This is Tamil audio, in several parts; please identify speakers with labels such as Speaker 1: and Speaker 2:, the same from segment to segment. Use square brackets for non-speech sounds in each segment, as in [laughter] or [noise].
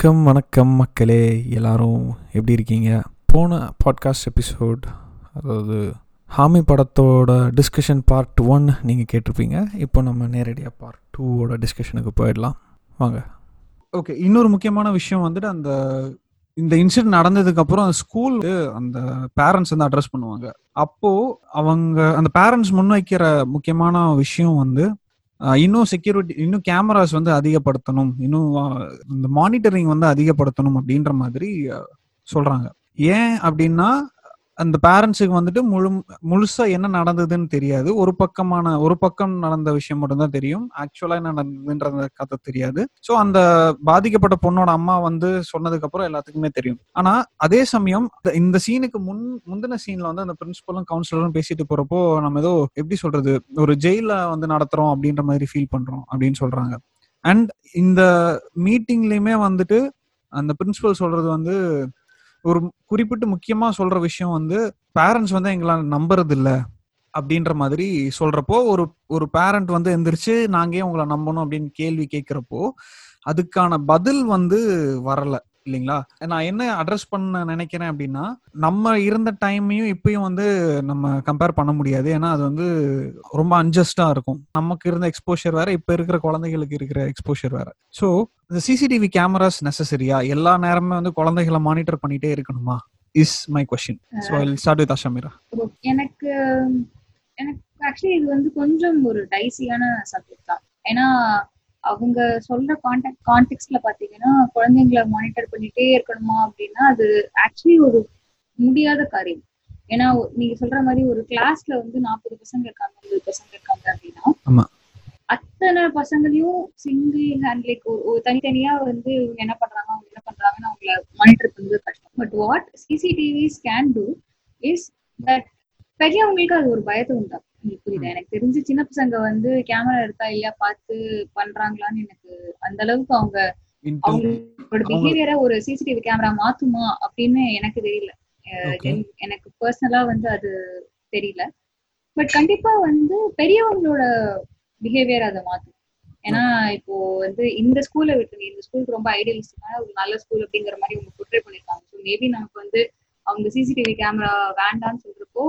Speaker 1: வணக்கம் வணக்கம் மக்களே. எல்லாரும் எப்படி இருக்கீங்க? போன பாட்காஸ்ட் எபிசோட் அதாவது ஹாமி படத்தோட டிஸ்கஷன் பார்ட் ஒன் நீங்கள் கேட்டிருப்பீங்க. இப்போ நம்ம நேரடியாக பார்ட் டூவோட டிஸ்கஷனுக்கு போயிடலாம். வாங்க. ஓகே இன்னொரு முக்கியமான விஷயம் வந்துட்டு அந்த இந்த இன்சிடென்ட் நடந்ததுக்கு அப்புறம் ஸ்கூல் அந்த பேரண்ட்ஸ் வந்து அட்ரஸ் பண்ணுவாங்க. அப்போ அவங்க அந்த பேரண்ட்ஸ் முன்வைக்கிற முக்கியமான விஷயம் வந்து இன்னும் செக்யூரிட்டி இன்னும் கேமராஸ் வந்து அதிகப்படுத்தணும். இன்னும் இந்த மானிட்டரிங் வந்து அதிகப்படுத்தணும் அப்படின்ற மாதிரி சொல்றாங்க. ஏன் அப்படின்னா அந்த பேரண்ட்ஸுக்கு வந்துட்டு முழு முழுசா என்ன நடந்ததுன்னு தெரியாது. ஒரு பக்கமான ஒரு பக்கம் நடந்த விஷயம் மட்டும்தான் தெரியும். ஆக்சுவலா என்ன நடந்ததுன்ற கதை தெரியாது. ஸோ அந்த பாதிக்கப்பட்ட பொண்ணோட அம்மா வந்து சொன்னதுக்கு அப்புறம் எல்லாத்துக்குமே தெரியும். ஆனா அதே சமயம் இந்த- இந்த சீனுக்கு முன் முந்தின சீன்ல வந்து அந்த பிரின்சிபலும் கவுன்சிலரும் பேசிட்டு போறப்போ நம்ம ஏதோ எப்படி சொல்றது ஒரு ஜெயில வந்து நடத்துறோம் அப்படின்ற மாதிரி ஃபீல் பண்றோம் அப்படின்னு சொல்றாங்க. அண்ட் இந்த மீட்டிங்லயுமே வந்துட்டு அந்த பிரின்சிபல் சொல்றது வந்து ஒரு குறிப்பிட்டு முக்கியமா சொல்ற விஷயம் வந்து பேரண்ட்ஸ் வந்து எங்களால் நம்புறது இல்ல அப்படின்ற மாதிரி சொல்றப்போ ஒரு ஒரு பேரண்ட் வந்து எந்திரிச்சு நாங்க ஏன் உங்களை நம்பணும்? அப்படின்னு கேள்வி கேட்கிறப்போ அதுக்கான பதில் வந்து வரல இல்லைங்களா? நான் என்ன அட்ரஸ் பண்ண நினைக்கிறேன் அப்படின்னா நம்ம இருந்த டைமையும் இப்பயும் வந்து நம்ம கம்பேர் பண்ண முடியாது. ஏன்னா அது வந்து ரொம்ப அன்ஜஸ்டா இருக்கும். நமக்கு இருந்த எக்ஸ்போஷர் வேற இப்ப இருக்கிற குழந்தைகளுக்கு இருக்கிற எக்ஸ்போஷர் வேற. ஸோ இந்த சிசிடிவி கேமராஸ் நெசசரியா எல்லா நேரமே வந்து குழந்தைகளை மானிட்டர் பண்ணிட்டே இருக்கணுமா? Is my question so I start with Ashmira
Speaker 2: எனக்கு எனக்கு ஆக்சுவலி இது வந்து கொஞ்சம் ஒரு டைசியான சப்ஜெக்ட் தான். ஏன்னா அவங்க சொல்ற கான்டாக்ட் கான்டெக்ட்ல பாத்தீங்கன்னா குழந்தைங்களை மானிட்டர் பண்ணிட்டே இருக்கணுமா அப்படின்னா அது ஆக்சுவலி ஒரு முடியாத காரியம். ஏன்னா நீங்க சொல்ற மாதிரி ஒரு கிளாஸ்ல வந்து நாற்பது பசங்க இருக்காங்க ஐம்பது பசங்க இருக்காங்க அப்படின்னா. அத்தனை பசங்களையும் ஹேண்ட் லைக் ஒரு தனித்தனியா வந்து இவங்க என்ன பண்றாங்க அவங்க என்ன பண்றாங்கன்னு அவங்கள மானிட்டர் பண்றது கஷ்டம். But what CCTVs can do is that பெரியவங்களுக்கு அது ஒரு பயத்தை உண்டா உங்களுக்கு புரியுதா? எனக்கு தெரிஞ்சு சின்ன பசங்க வந்து கேமரா இருக்கா இல்லையா பார்த்து பண்றாங்களான்னு எனக்கு அந்த அளவுக்கு அவங்க அவங்களோட பிஹேவியரை ஒரு சிசிடிவி கேமரா மாத்துமா அப்படின்னு எனக்கு தெரியல. எனக்கு பர்சனலா வந்து அது தெரியல. பட் கண்டிப்பா வந்து பெரியவங்களோட பிஹேவியர் அதை மாத்தும். ஏன்னா இப்போ வந்து இந்த ஸ்கூலை விட்டு இந்த ஸ்கூலுக்கு ரொம்ப ஐடியலிஸ்டிக்கான ஒரு நல்ல ஸ்கூல் அப்படிங்கிற மாதிரி அவங்க portray பண்ணிருக்காங்க. ஸோ மேபி நமக்கு வந்து அவங்க சிசிடிவி கேமரா வேண்டாம்னு சொல்றப்போ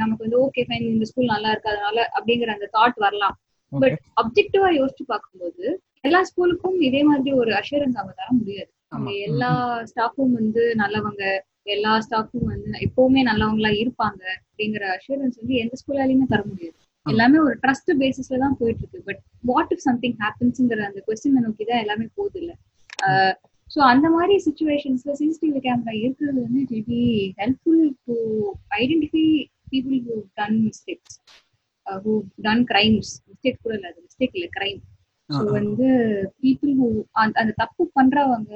Speaker 2: நமக்கு வந்து ஓகே ஃபைன் இந்த ஸ்கூல் நல்லா இருக்கு அதனால அப்படிங்கிற அந்த தாட் வரலாம். பட் அப்ஜெக்டிவா யோசிச்சு பார்க்கும்போது எல்லா ஸ்கூலுக்கும் இதே மாதிரி ஒரு அஷூரன்ஸ் அவங்க தர முடியாது. எல்லா ஸ்டாஃபும் வந்து நல்லவங்க எல்லா ஸ்டாஃபும் வந்து எப்பவுமே நல்லவங்களா இருப்பாங்க அப்படிங்கிற அஷூரன்ஸ் வந்து எந்த ஸ்கூலாலையுமே தர முடியாது. எல்லாமே ஒரு ட்ரஸ்ட் பேசிஸ்ல தான் போயிட்டு இருக்கு பட் வாட் இஃப் சம்திங் ஹேப்பன்ஸ்ங்கிற அந்த கொஸ்டினை நோக்கி தான் எல்லாமே போகுது இல்ல ஸோ அந்த மாதிரி சுச்சுவேஷன்ஸ்ல சிசிடிவி கேமரா இருக்கிறது வந்து it will be helpful to identify people who done mistakes who done crimes mistake கூட இல்லை அது மிஸ்டேக் இல்லை கிரைம் ஸோ வந்து பீப்புள் ஹூ அந்த தப்பு பண்றவங்க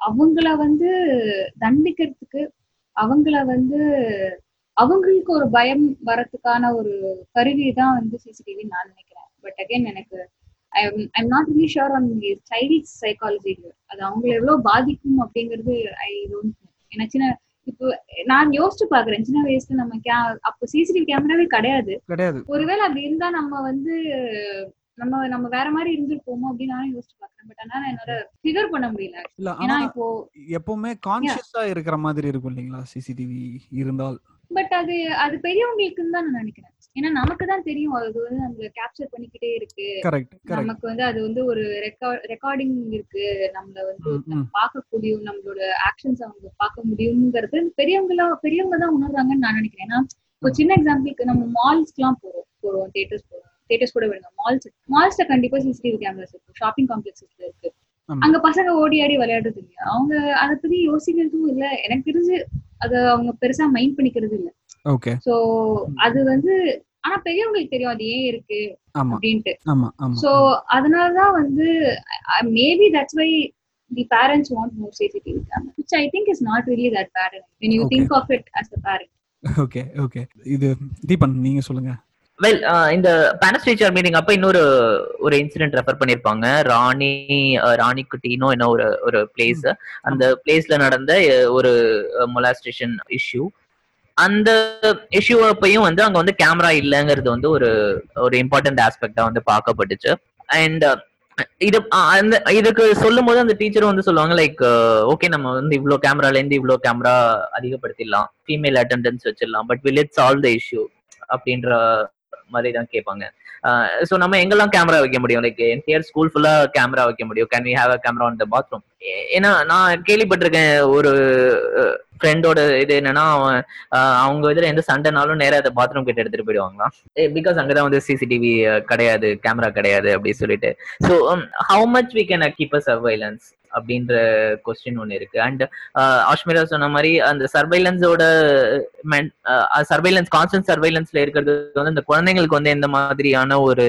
Speaker 2: அவங்கள வந்து தண்டிக்கிறதுக்கு அவங்கள வந்து அவங்களுக்கு ஒரு பயம் வரதுக்கான ஒரு கருவி தான் வந்து சிசிடிவி நான் நினைக்கிறேன். பட் அகைன் எனக்கு I'm not really sure on child psychology அது அவங்கள எவ்வளவு பாதிக்கும் அப்படிங்கிறது ஐ டோன்ட் ஏன்னா சின்ன இப்போ நான் யோசிச்சு பாக்குறேன் சின்ன வயசுல நம்ம கே அப்போ சிசிடிவி கேமராவே கிடையாது.
Speaker 1: கிடையாது.
Speaker 2: ஒருவேளை அப்படி இருந்தா நம்ம வந்து நம்ம நம்ம வேற மாதிரி இருந்திருப்போமோ அப்படின்னு நானும் யோசிச்சு பாக்குறேன் பட் ஆனா என்னால ஃபிகர் பண்ண முடியல. ஏன்னா இப்போ
Speaker 1: எப்பவுமே கான்சியஸா இருக்கிற மாதிரி இருக்கும் இல்லைங்களா சிசிடிவி இருந்தால்?
Speaker 2: பட் அது அது பெரியவங்களுக்குன்னு தான் நான் நினைக்கிறேன். ஏன்னா நமக்கு தான் தெரியும். அது வந்து நம்மள கேப்சர் பண்ணிக்கிட்டே இருக்கு. நமக்கு வந்து அது வந்து ஒரு ரெக்கார்டிங் இருக்கு. நம்மள வந்து
Speaker 1: ம், ம்.
Speaker 2: பார்க்க முடியும் நம்மளோட ஆக்ஷன்ஸ் அவங்க பார்க்க முடியுங்கிறது பெரியவங்களா பெரியவங்க தான் உணர்றாங்கன்னு நான் நினைக்கிறேன். ஏன்னா இப்போ சின்ன எக்ஸாம்பிளுக்கு நம்ம மால்ஸ்க்கு எல்லாம் போறோம். போறோம் தியேட்டர்ஸ் போறோம். தியேட்டர்ஸ் கூட விடுங்க. மால்ஸ் மால்ஸ்ல கண்டிப்பா சிசிடிவி கேமராஸ் இருக்கு. ஷாப்பிங் காம்ப்ளெக்ஸஸ்ல இருக்கு. அங்க பசங்க ஓடி ஆடி விளையாடுறது இல்லையா? அவங்க அதை பத்தி யோசிக்கிறதும் இல்ல. எனக்கு தெரிஞ்சு அதை அவங்க பெருசா மைண்ட் பண்ணிக்கிறது இல்ல.
Speaker 1: ஓகே
Speaker 2: சோ அது வந்து ஆனா பெரியவங்களுக்கு தெரியும் அது ஏன் இருக்கு அப்படின்ட்டு.
Speaker 1: ஆமா ஆமா
Speaker 2: சோ அதனாலதான் வந்து maybe that's why the parents want more camera which I think is not really that bad when you
Speaker 1: Okay.
Speaker 2: think of it as a parent.
Speaker 1: Okay okay இது தீபன் நீங்க சொல்லுங்க.
Speaker 3: வெல் இந்த பேரண்ட்ஸ் டீச்சர் மீட்டிங் அப்ப இன்னொரு ஒரு இன்சிடென்ட் ரெஃபர் பண்ணிருப்பாங்க. ராணி அஹ், ராணிக்குட்டினோ என்ன ஒரு ஒரு பிளேஸ் அந்த பிளேஸ்ல நடந்த ஒரு மொலாஸ்டேஷன் இஷ்யூ அந்த இஷ்யூ அப்பையும் வந்து அங்க வந்து கேமரா இல்லைங்கிறது வந்து ஒரு ஒரு இம்பார்ட்டன்ட் ஆஸ்பெக்டா வந்து பார்க்கப்பட்டுச்சு. அண்ட் இது அந்த இதுக்கு சொல்லும் போது அந்த டீச்சர் வந்து சொல்லுவாங்க லைக் ஓகே நம்ம வந்து இவ்ளோ கேமரால இருந்து இவ்ளோ கேமரா அதிகப்படுத்திடலாம். ஃபீமேல் அட்டெண்டன்ஸ் வச்சிடலாம். But will it solve the issue அப்படின்ற மாதிரி தான் கேட்பாங்க ஸோ நம்ம எங்கெல்லாம் கேமரா வைக்க முடியும்? லைக் என்டையர் ஸ்கூல் ஃபுல்லா கேமரா வைக்க முடியும். Can we have a camera on the bathroom ஏன்னா நான் கேள்விப்பட்டிருக்கேன் ஒரு ஃப்ரெண்டோட இது என்னன்னா அவன் அவங்க இதுல எந்த சண்டைனாலும் நேரா அதை பாத்ரூம் கிட்ட எடுத்துட்டு போயிடுவாங்களாம். பிகாஸ் அங்கதான் வந்து சிசிடிவி கிடையாது கேமரா கிடையாது அப்படின்னு சொல்லிட்டு. So how much we can keep a surveillance அப்படின்ற கொஸ்டின் ஒன்று இருக்கு. அண்ட் ஆஷ்மீரா சொன்ன மாதிரி அந்த சர்வைலன்ஸோட சர்வைலன்ஸ் கான்ஸ்டன்ட் சர்வைலன்ஸ்ல இருக்கிறது வந்து அந்த குழந்தைங்களுக்கு வந்து எந்த மாதிரியான ஒரு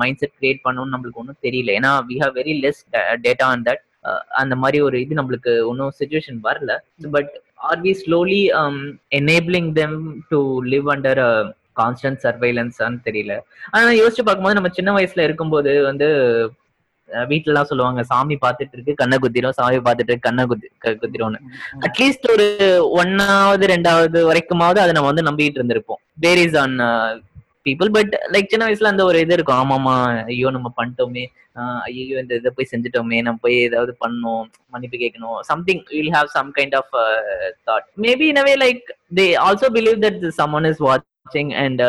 Speaker 3: மைண்ட் செட் கிரியேட் பண்ணணும்னு நம்மளுக்கு ஒன்றும் தெரியல. ஏன்னா we have very less data on that அந்த மாதிரி ஒரு இது நம்மளுக்கு ஒன்றும் சுச்சுவேஷன் வரல. But are we slowly enabling them to live under constant சர்வைலன்ஸான்னு தெரியல. ஆனா யோசிச்சு பார்க்கும்போது நம்ம சின்ன வயசுல இருக்கும்போது வந்து எல்லாம் சொல்லுவாங்க சாமி பார்த்துட்டு இருக்கு கண்ணை குத்திரும் சாமி பார்த்துட்டு இருக்கு கண்ணை குத்தி குத்திரும்னு. அட்லீஸ்ட் ஒரு ஒன்னாவது ரெண்டாவது வரைக்குமாவது அதை நம்ம வந்து நம்பிட்டு இருந்திருப்போம். Varies on people but like சின்ன வயசுல அந்த ஒரு இது இருக்கும் ஆமாமா ஐயோ நம்ம பண்ணிட்டோமே ஆஹ் ஐயோ இந்த இதை போய் செஞ்சுட்டோமே நம்ம போய் ஏதாவது பண்ணணும் மன்னிப்பு கேட்கணும் something will have some kind of thought maybe in way like they also believe that someone is வாட்சிங் and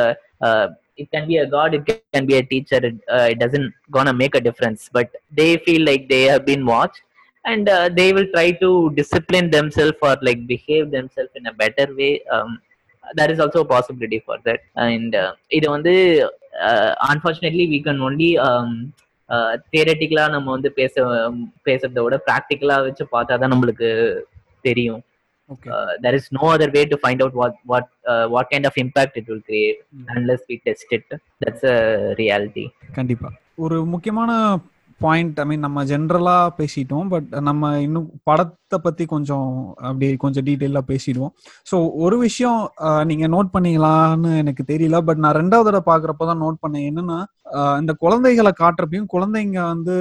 Speaker 3: it can be a god it can be a teacher it, uh, it doesn't gonna make a difference but they feel like they have been watched and uh, they will try to discipline themselves or like behave themselves in a better way um, that is also a possibility for that and uh, இது வந்து we can only um, தியரட்டிக்கலா நம்ம வந்து பேச பேசுறத விட ப்ராக்டிக்கலா வச்சு பார்த்தா தான் நம்மளுக்கு தெரியும் uh, is no other way to find out what what uh, what kind of impact it will create unless we test it that's a reality
Speaker 1: கண்டிப்பா ஒரு முக்கியமான பாயிண்ட் ஐ மீன் நம்ம ஜென்ரலா பேசிட்டோம் பட் நம்ம இன்னும் படத்தை பத்தி கொஞ்சம் அப்படியே கொஞ்சம் டீட்டெயிலாக பேசிடுவோம். ஸோ ஒரு விஷயம் நீங்கள் நீங்க நோட் பண்ணீங்களான்னு எனக்கு தெரியல பட் நான் ரெண்டாவது தடவை பார்க்குறப்ப தான் நோட் பண்ணேன். என்னன்னா இந்த குழந்தைகளை காட்டுறப்பையும் குழந்தைங்க வந்து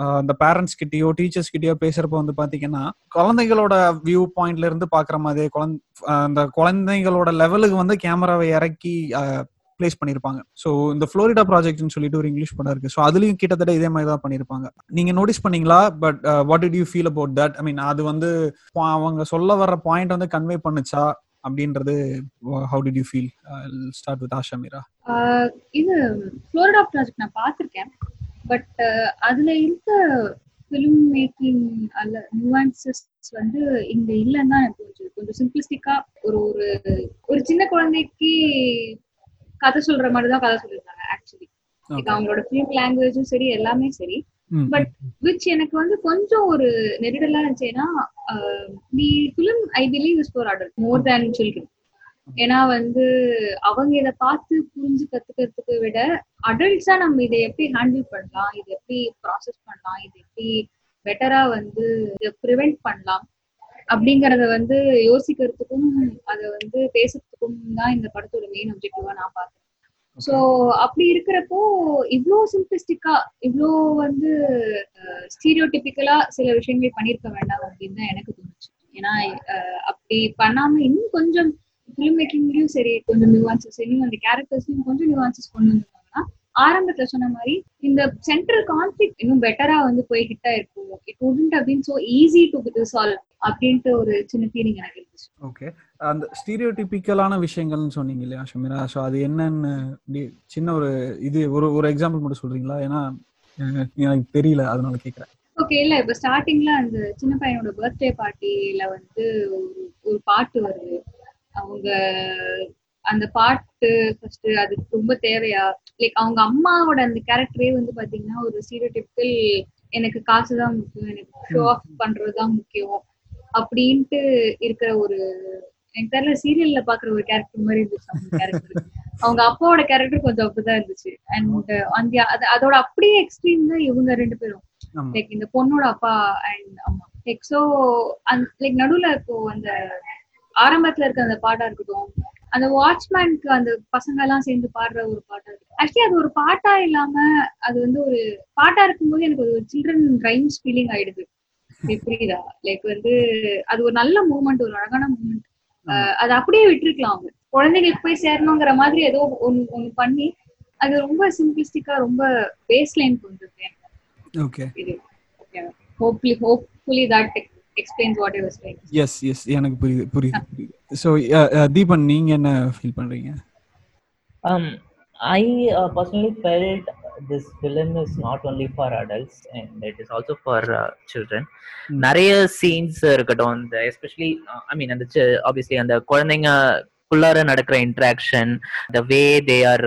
Speaker 1: அந்த இந்த பேரண்ட்ஸ் கிட்டயோ டீச்சர்ஸ் கிட்டயோ பேசுறப்ப வந்து பாத்தீங்கன்னா குழந்தைகளோட வியூ பாயிண்ட்ல இருந்து பாக்குற மாதிரி குழந்தை அந்த குழந்தைகளோட லெவலுக்கு வந்து கேமராவை இறக்கி பிளேஸ் பண்ணிருப்பாங்க. ஸோ இந்த ஃப்ளோரிடா ப்ராஜெக்ட்னு சொல்லிட்டு ஒரு இங்கிலீஷ் படம் இருக்கு. ஸோ அதுலயும் கிட்டத்தட்ட இதே மாதிரி தான் பண்ணிருப்பாங்க. நீங்க நோட்டீஸ் பண்ணீங்களா? But what did you feel about that I mean அது வந்து பா- அவங்க சொல்ல வர்ற பாயிண்ட் வந்து கன்வே பண்ணுச்சா? அப்படின்றது how did you feel start with
Speaker 2: Ashmira இது ஃப்ளோரிடா ப்ராஜெக்ட் நான் பார்த்துருக்கேன். பட் uh, அதுல இருக்க ஃபிலிம் மேக்கிங் அல்ல நியூவான்சஸ் வந்து இங்க இல்லைன்னு தான் எனக்கு கொஞ்சம் கொஞ்சம் சிம்பிளிஸ்டிக்கா ஒரு ஒரு ஒரு சின்ன குழந்தைக்கு கதை சொல்ற மாதிரி தான் கதை சொல்லியிருந்தாங்க ஆக்சுவலி அவங்களோட ஃபிலிம் லாங்குவேஜும் சரி எல்லாமே சரி. But விச் எனக்கு வந்து கொஞ்சம் ஒரு நெருடலா இருந்துச்சுன்னா the film I believe is for adult more than children ஏன்னா வந்து அவங்க இதை பார்த்து புரிஞ்சு கத்துக்கிறதுக்கு விட அடல்ட்ஸா நம்ம இதை எப்படி ஹேண்டில் பண்ணலாம் இதை எப்படி ப்ராசஸ் பண்ணலாம் இது எப்படி பெட்டரா வந்து இதை ப்ரிவெண்ட் பண்ணலாம் அப்படிங்கறத வந்து யோசிக்கிறதுக்கும் அதை வந்து பேசுறதுக்கும் தான் இந்த படத்தோட மெயின் objective-ஆ நான் பார்க்கிறேன் சோ அப்படி இருக்கிறப்போ இவ்ளோ சிம்பிளிஸ்டிக்கா இவ்ளோ வந்து ஸ்டீரியோடிபிக்கலா சில விஷயங்கள் பண்ணிருக்க வேண்டாம் அப்படின்னு தான் எனக்கு தோணுச்சு. ஏன்னா அப்படி பண்ணாம இன்னும் கொஞ்சம் ஃபிலிம் மேக்கிங்லயும் சரி கொஞ்சம் நியூவான்சஸ் இன்னும் அந்த கேரக்டர்ஸ்லயும் கொஞ்சம் நியூவான்சஸ் கொண்டு வந்தாங்கன்னா ஆரம்பத்துல சொன்ன மாதிரி இந்த சென்ட்ரல் கான்ஃபிளிக் இன்னும் பெட்டரா வந்து போய் ஹிட் ஆயிருக்கும் இட் உடன்ட் அப்படின்னு சோ ஈஸி டு ரிசால்வ் அப்படின்ட்டு ஒரு சின்ன ஃபீலிங் எனக்கு இருந்துச்சு.
Speaker 1: ஓகே அந்த ஸ்டீரியோடிபிக்கலான விஷயங்கள்னு சொன்னீங்க இல்லையா ஷமீரா? ஸோ அது என்னன்னு சின்ன ஒரு இது ஒரு ஒரு எக்ஸாம்பிள் மட்டும் சொல்றீங்களா? ஏன்னா எனக்கு தெரியல அதனால கேட்குறேன்
Speaker 2: ஓகே இல்ல இப்ப ஸ்டார்டிங்ல அந்த சின்ன பையனோட பர்த்டே பார்ட்டில வந்து ஒரு ஒரு பாட்டு வருது. அவங்க அந்த பாட்டு ஃபர்ஸ்ட் அதுக்கு ரொம்ப தேவையா? லைக் அவங்க அம்மாவோட அந்த கேரக்டரே வந்து பாத்தீங்கன்னா ஒரு ஸ்டீரியோடிபிக்கல் எனக்கு காசு தான் முக்கியம் எனக்கு ஷோ ஆஃப் பண்றது தான் முக்கியம் அப்படின்ட்டு இருக்கிற ஒரு எனக்கு தெரியல சீரியல்ல பாக்குற ஒரு கேரக்டர் மாதிரி இருந்துச்சு அவங்க கேரக்டர் [laughs] அவங்க அப்பாவோட கேரக்டர் கொஞ்சம் அப்படிதான் இருந்துச்சு. அண்ட் அந்த அது- அதோட அப்படியே எக்ஸ்ட்ரீம் தான் இவங்க ரெண்டு பேரும். லைக் இந்த பொண்ணோட அப்பா அண்ட் அம்மா. லைக் ஸோ லைக் நடுவுல இப்போ அந்த ஆரம்பத்துல இருக்க அந்த பாட்டா இருக்கட்டும் அந்த வாட்ச்மேனுக்கு அந்த பசங்க எல்லாம் சேர்ந்து பாடுற ஒரு பாட்டா இருக்கு ஆக்சுவலி அது ஒரு பாட்டா இல்லாம அது வந்து ஒரு பாட்டா இருக்கும்போது எனக்கு ஒரு சில்ட்ரன் ரைம்ஸ் ஃபீலிங் ஆயிடுது. [laughs] புரியுதா? லைக் வந்து அது ஒரு நல்ல மூமெண்ட் ஒரு அழகான மூமெண்ட் அது அப்படியே விட்டுருக்கலாம் அவங்க. குழந்தைங்களுக்கு போய் சேரணுங்கிற மாதிரி ஏதோ ஒன்னு ஒன்னு பண்ணி அது ரொம்ப சிம்பிளிஸ்டிக்கா ரொம்ப பேஸ் லைன் கொண்டு இது. Hopefully hopefully that explains what I was trying
Speaker 1: yes yes எனக்கு புரியுது புரியுது ஸோ தீபன் நீங்க என்ன ஃபீல் பண்றீங்க
Speaker 3: Um, I uh, personally felt this film is not only for adults and it is also for uh, children.
Speaker 1: Mm.
Speaker 3: நிறைய சீன்ஸ் இருக்கட்டும் இந்த எஸ்பெஷலி ஐ மீன் அந்த ஆப்வியஸ்லி அந்த குழந்தைங்க குள்ளார நடக்கிற interaction the way they are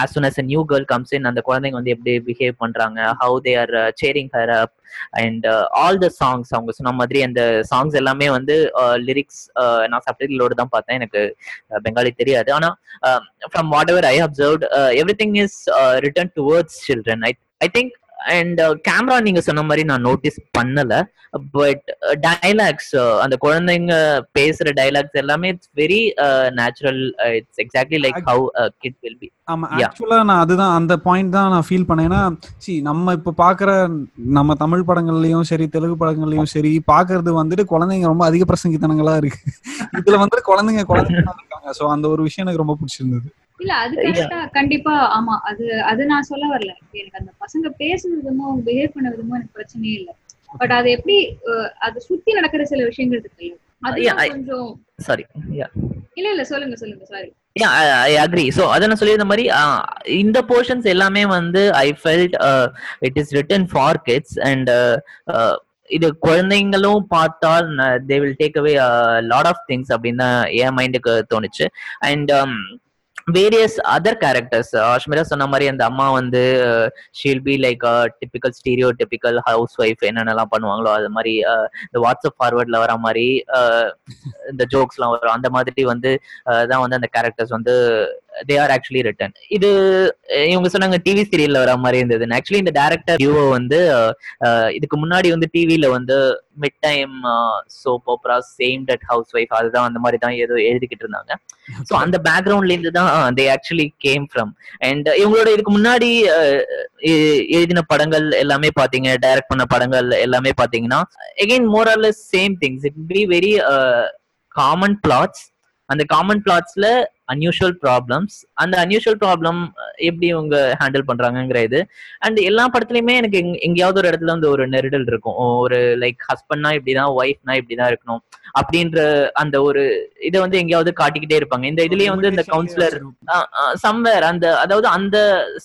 Speaker 3: as soon as a new girl comes in அந்த குழந்தைங்க வந்து எப்படி பிஹேவ் பண்றாங்க how they are sharing her up and all the songs அவங்க சொன்ன மாதிரி அந்த சாங்ஸ் எல்லாமே வந்து uh, லிரிக்ஸ் uh, நான் சப்டைட்டிலோடு தான் பார்த்தேன். எனக்கு uh, பெங்காலி தெரியாது. ஆனால் from whatever I observe everything is written towards children I I think and camera நீங்க சொன்ன மாதிரி நான் நோட்டீஸ் பண்ணல. பட் டைலாக்ஸ் அந்த குழந்தைங்க பேசுற டைலாக்ஸ் எல்லாமே it's very natural it's exactly like how kid will be
Speaker 1: ஆமா. ஆக்சுவலா நான் அதுதான் அந்த பாயிண்ட் தான் நான் ஃபீல் பண்ணேன்னா சி நம்ம இப்ப பாக்குற நம்ம தமிழ் படங்கள்லயும் சரி தெலுங்கு படங்கள்லயும் சரி பாக்குறது வந்துட்டு குழந்தைங்க ரொம்ப அதிக பிரசங்கித்தனங்களா இருக்கு. இதுல வந்துட்டு குழந்தைங்க குழந்தைங்க இருக்காங்க. சோ அந்த ஒரு விஷயம் எனக்கு ரொம்ப பிடிச்சிருந்தது.
Speaker 2: இல்ல அது கரெக்டா கண்டிப்பா ஆமா. அது அது நான் சொல்ல வரல. எனக்கு அந்த பசங்க பேசுன விதமோ அவங்க பிஹேவ் பண்ண விதமோ எனக்கு பிரச்சனையே இல்ல. பட் அது எப்படி அது சுத்தி நடக்கிற சில விஷயங்கள் இருக்கு அது கொஞ்சம்
Speaker 3: சாரி
Speaker 2: இல்ல இல்ல சொல்லுங்க சொல்லுங்க. சாரி
Speaker 3: ஐ அக்ரி ஸோ அதை நான் சொல்லியிருந்த மாதிரி இந்த போர்ஷன்ஸ் எல்லாமே வந்து I felt it is written for kids and இது குழந்தைங்களும் பார்த்தால் they will take away lot of things அப்படின்னு தான் என் மைண்டுக்கு தோணுச்சு. And various other characters Ashmira சொன்ன மாதிரி அந்த அம்மா வந்து she'll be like typical stereotypical housewife என்னென்னலாம் பண்ணுவாங்களோ அது மாதிரி uh, இந்த வாட்ஸ்அப் ஃபார்வர்டில் வர மாதிரி uh, இந்த ஜோக்ஸ்லாம் வரும். அந்த மாதிரி வந்து uh, தான் வந்து அந்த கேரக்டர்ஸ் வந்து தே ஆர் ஆக்சுவலி ரிட்டன் இது இவங்க சொன்னாங்க டிவி சீரியல்ல வர மாதிரி இருந்தது ஆக்சுவலி இந்த டேரக்டர் யூ வந்து இதுக்கு முன்னாடி வந்து டிவில வந்து mid time soap opera same that housewife அதுதான் அந்த மாதிரி தான் ஏதோ எழுதிக்கிட்டு இருந்தாங்க. ஸோ அந்த பேக்ரவுண்ட்ல இருந்து தான் they actually came from and இவங்களோட இதுக்கு முன்னாடி எழுதின படங்கள் எல்லாமே பாத்தீங்க டைரக்ட் பண்ண படங்கள் எல்லாமே பாத்தீங்கன்னா again more or less same things it be very common plots அந்த காமன் பிளாட்ஸ்ல அன்யூஷுவல் ப்ராப்ளம்ஸ் அந்த அன்யூஷுவல் ப்ராப்ளம் எப்படி இவங்க ஹேண்டில் பண்றாங்கங்கிற இது. அண்ட் எல்லா படத்துலயுமே எனக்கு எங்கேயாவது ஒரு இடத்துல வந்து ஒரு நெருடல் இருக்கும். ஒரு லைக் ஹஸ்பண்ட்னா இப்படிதான் ஒய்ஃப்னா இப்படிதான் இருக்கணும். அப்படின்ற அந்த ஒரு இதை வந்து எங்கேயாவது காட்டிக்கிட்டே இருப்பாங்க. இந்த இதுலயே வந்து இந்த கவுன்சிலர் சம்வேர் அந்த அதாவது அந்த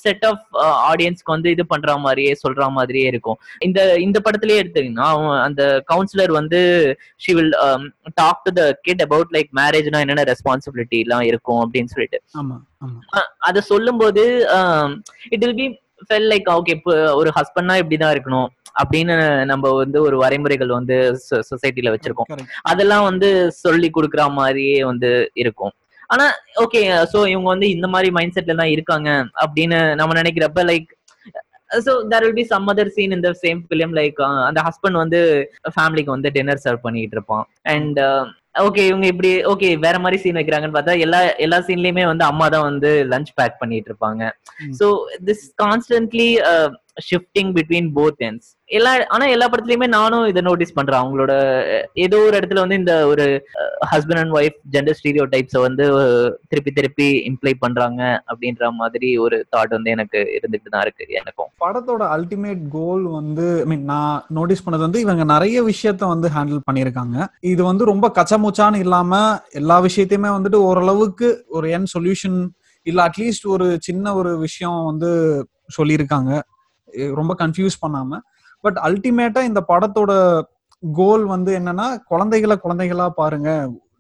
Speaker 3: செட் ஆஃப் ஆடியன்ஸ்க்கு வந்து இது பண்ற மாதிரியே சொல்ற மாதிரியே இருக்கும். இந்த இந்த படத்திலேயே எடுத்தீங்கன்னா அவன் அந்த கவுன்சிலர் வந்து she will talk to the kid about like மேரேஜ்னா என்னென்ன ரெஸ்பான்சிபிலிட்டி எல்லாம் இருக்கும் அப்படின்னு சொல்லிட்டு.
Speaker 1: ஆமா ஆமா.
Speaker 3: அதை சொல்லும்போது it will be felt like okay ஒரு ஹஸ்பண்ட்னா இப்படிதான் இருக்கணும். அப்படின்னு நம்ம வந்து ஒரு வரைமுறைகள் வந்து சொசைட்டில வச்சிருக்கோம். அதெல்லாம் வந்து சொல்லி கொடுக்குற மாதிரியே வந்து இருக்கும் ஆனா ஓகே சோ இவங்க வந்து இந்த மாதிரி மைண்ட் செட்ல தான் இருக்காங்க அப்படின்னு நம்ம நினைக்கிறப்ப like so there will be some other scene இந்த சேம் ஃபிலிம் லைக் அந்த ஹஸ்பண்ட் வந்து ஃபேமிலிக்கு வந்து டின்னர் சர்வ் பண்ணிட்டு இருப்பான் அண்ட் ஓகே இவங்க இப்படி ஓகே வேற மாதிரி சீன் வைக்கிறாங்கன்னு பார்த்தா எல்லா எல்லா சீன்லயுமே வந்து அம்மா தான் வந்து லஞ்ச் பேக் பண்ணிட்டு இருப்பாங்க. So this constantly shifting between both ends எல்லா ஆனா எல்லா படத்துலயுமே நானும் இதை நோட்டீஸ் பண்றேன். அவங்களோட ஏதோ ஒரு இடத்துல வந்து இந்த ஒரு ஹஸ்பண்ட் அண்ட் ஒய்ஃப் ஜெண்டர் ஸ்டீரியோ டைப்ஸை வந்து திருப்பி திருப்பி இம்ப்ளை பண்றாங்க அப்படின்ற மாதிரி ஒரு தாட் வந்து எனக்கு இருந்துட்டு தான் இருக்கு எனக்கும்.
Speaker 1: படத்தோட அல்டிமேட் கோல் வந்து ஐ மீன் நான் நோட்டீஸ் பண்ணது வந்து இவங்க நிறைய விஷயத்த வந்து ஹேண்டில் பண்ணியிருக்காங்க. இது வந்து ரொம்ப கச்சமுச்சான்னு இல்லாம எல்லா விஷயத்தையுமே வந்துட்டு ஓரளவுக்கு ஒரு என் சொல்யூஷன் இல்ல அட்லீஸ்ட் ஒரு சின்ன ஒரு விஷயம் வந்து சொல்லியிருக்காங்க. ரொம்ப கன்ஃபியூஸ் பண்ணாம. பட் அல்டிமேட்டா இந்த படத்தோட கோல் வந்து என்னன்னா குழந்தைகளை குழந்தைகளா பாருங்க.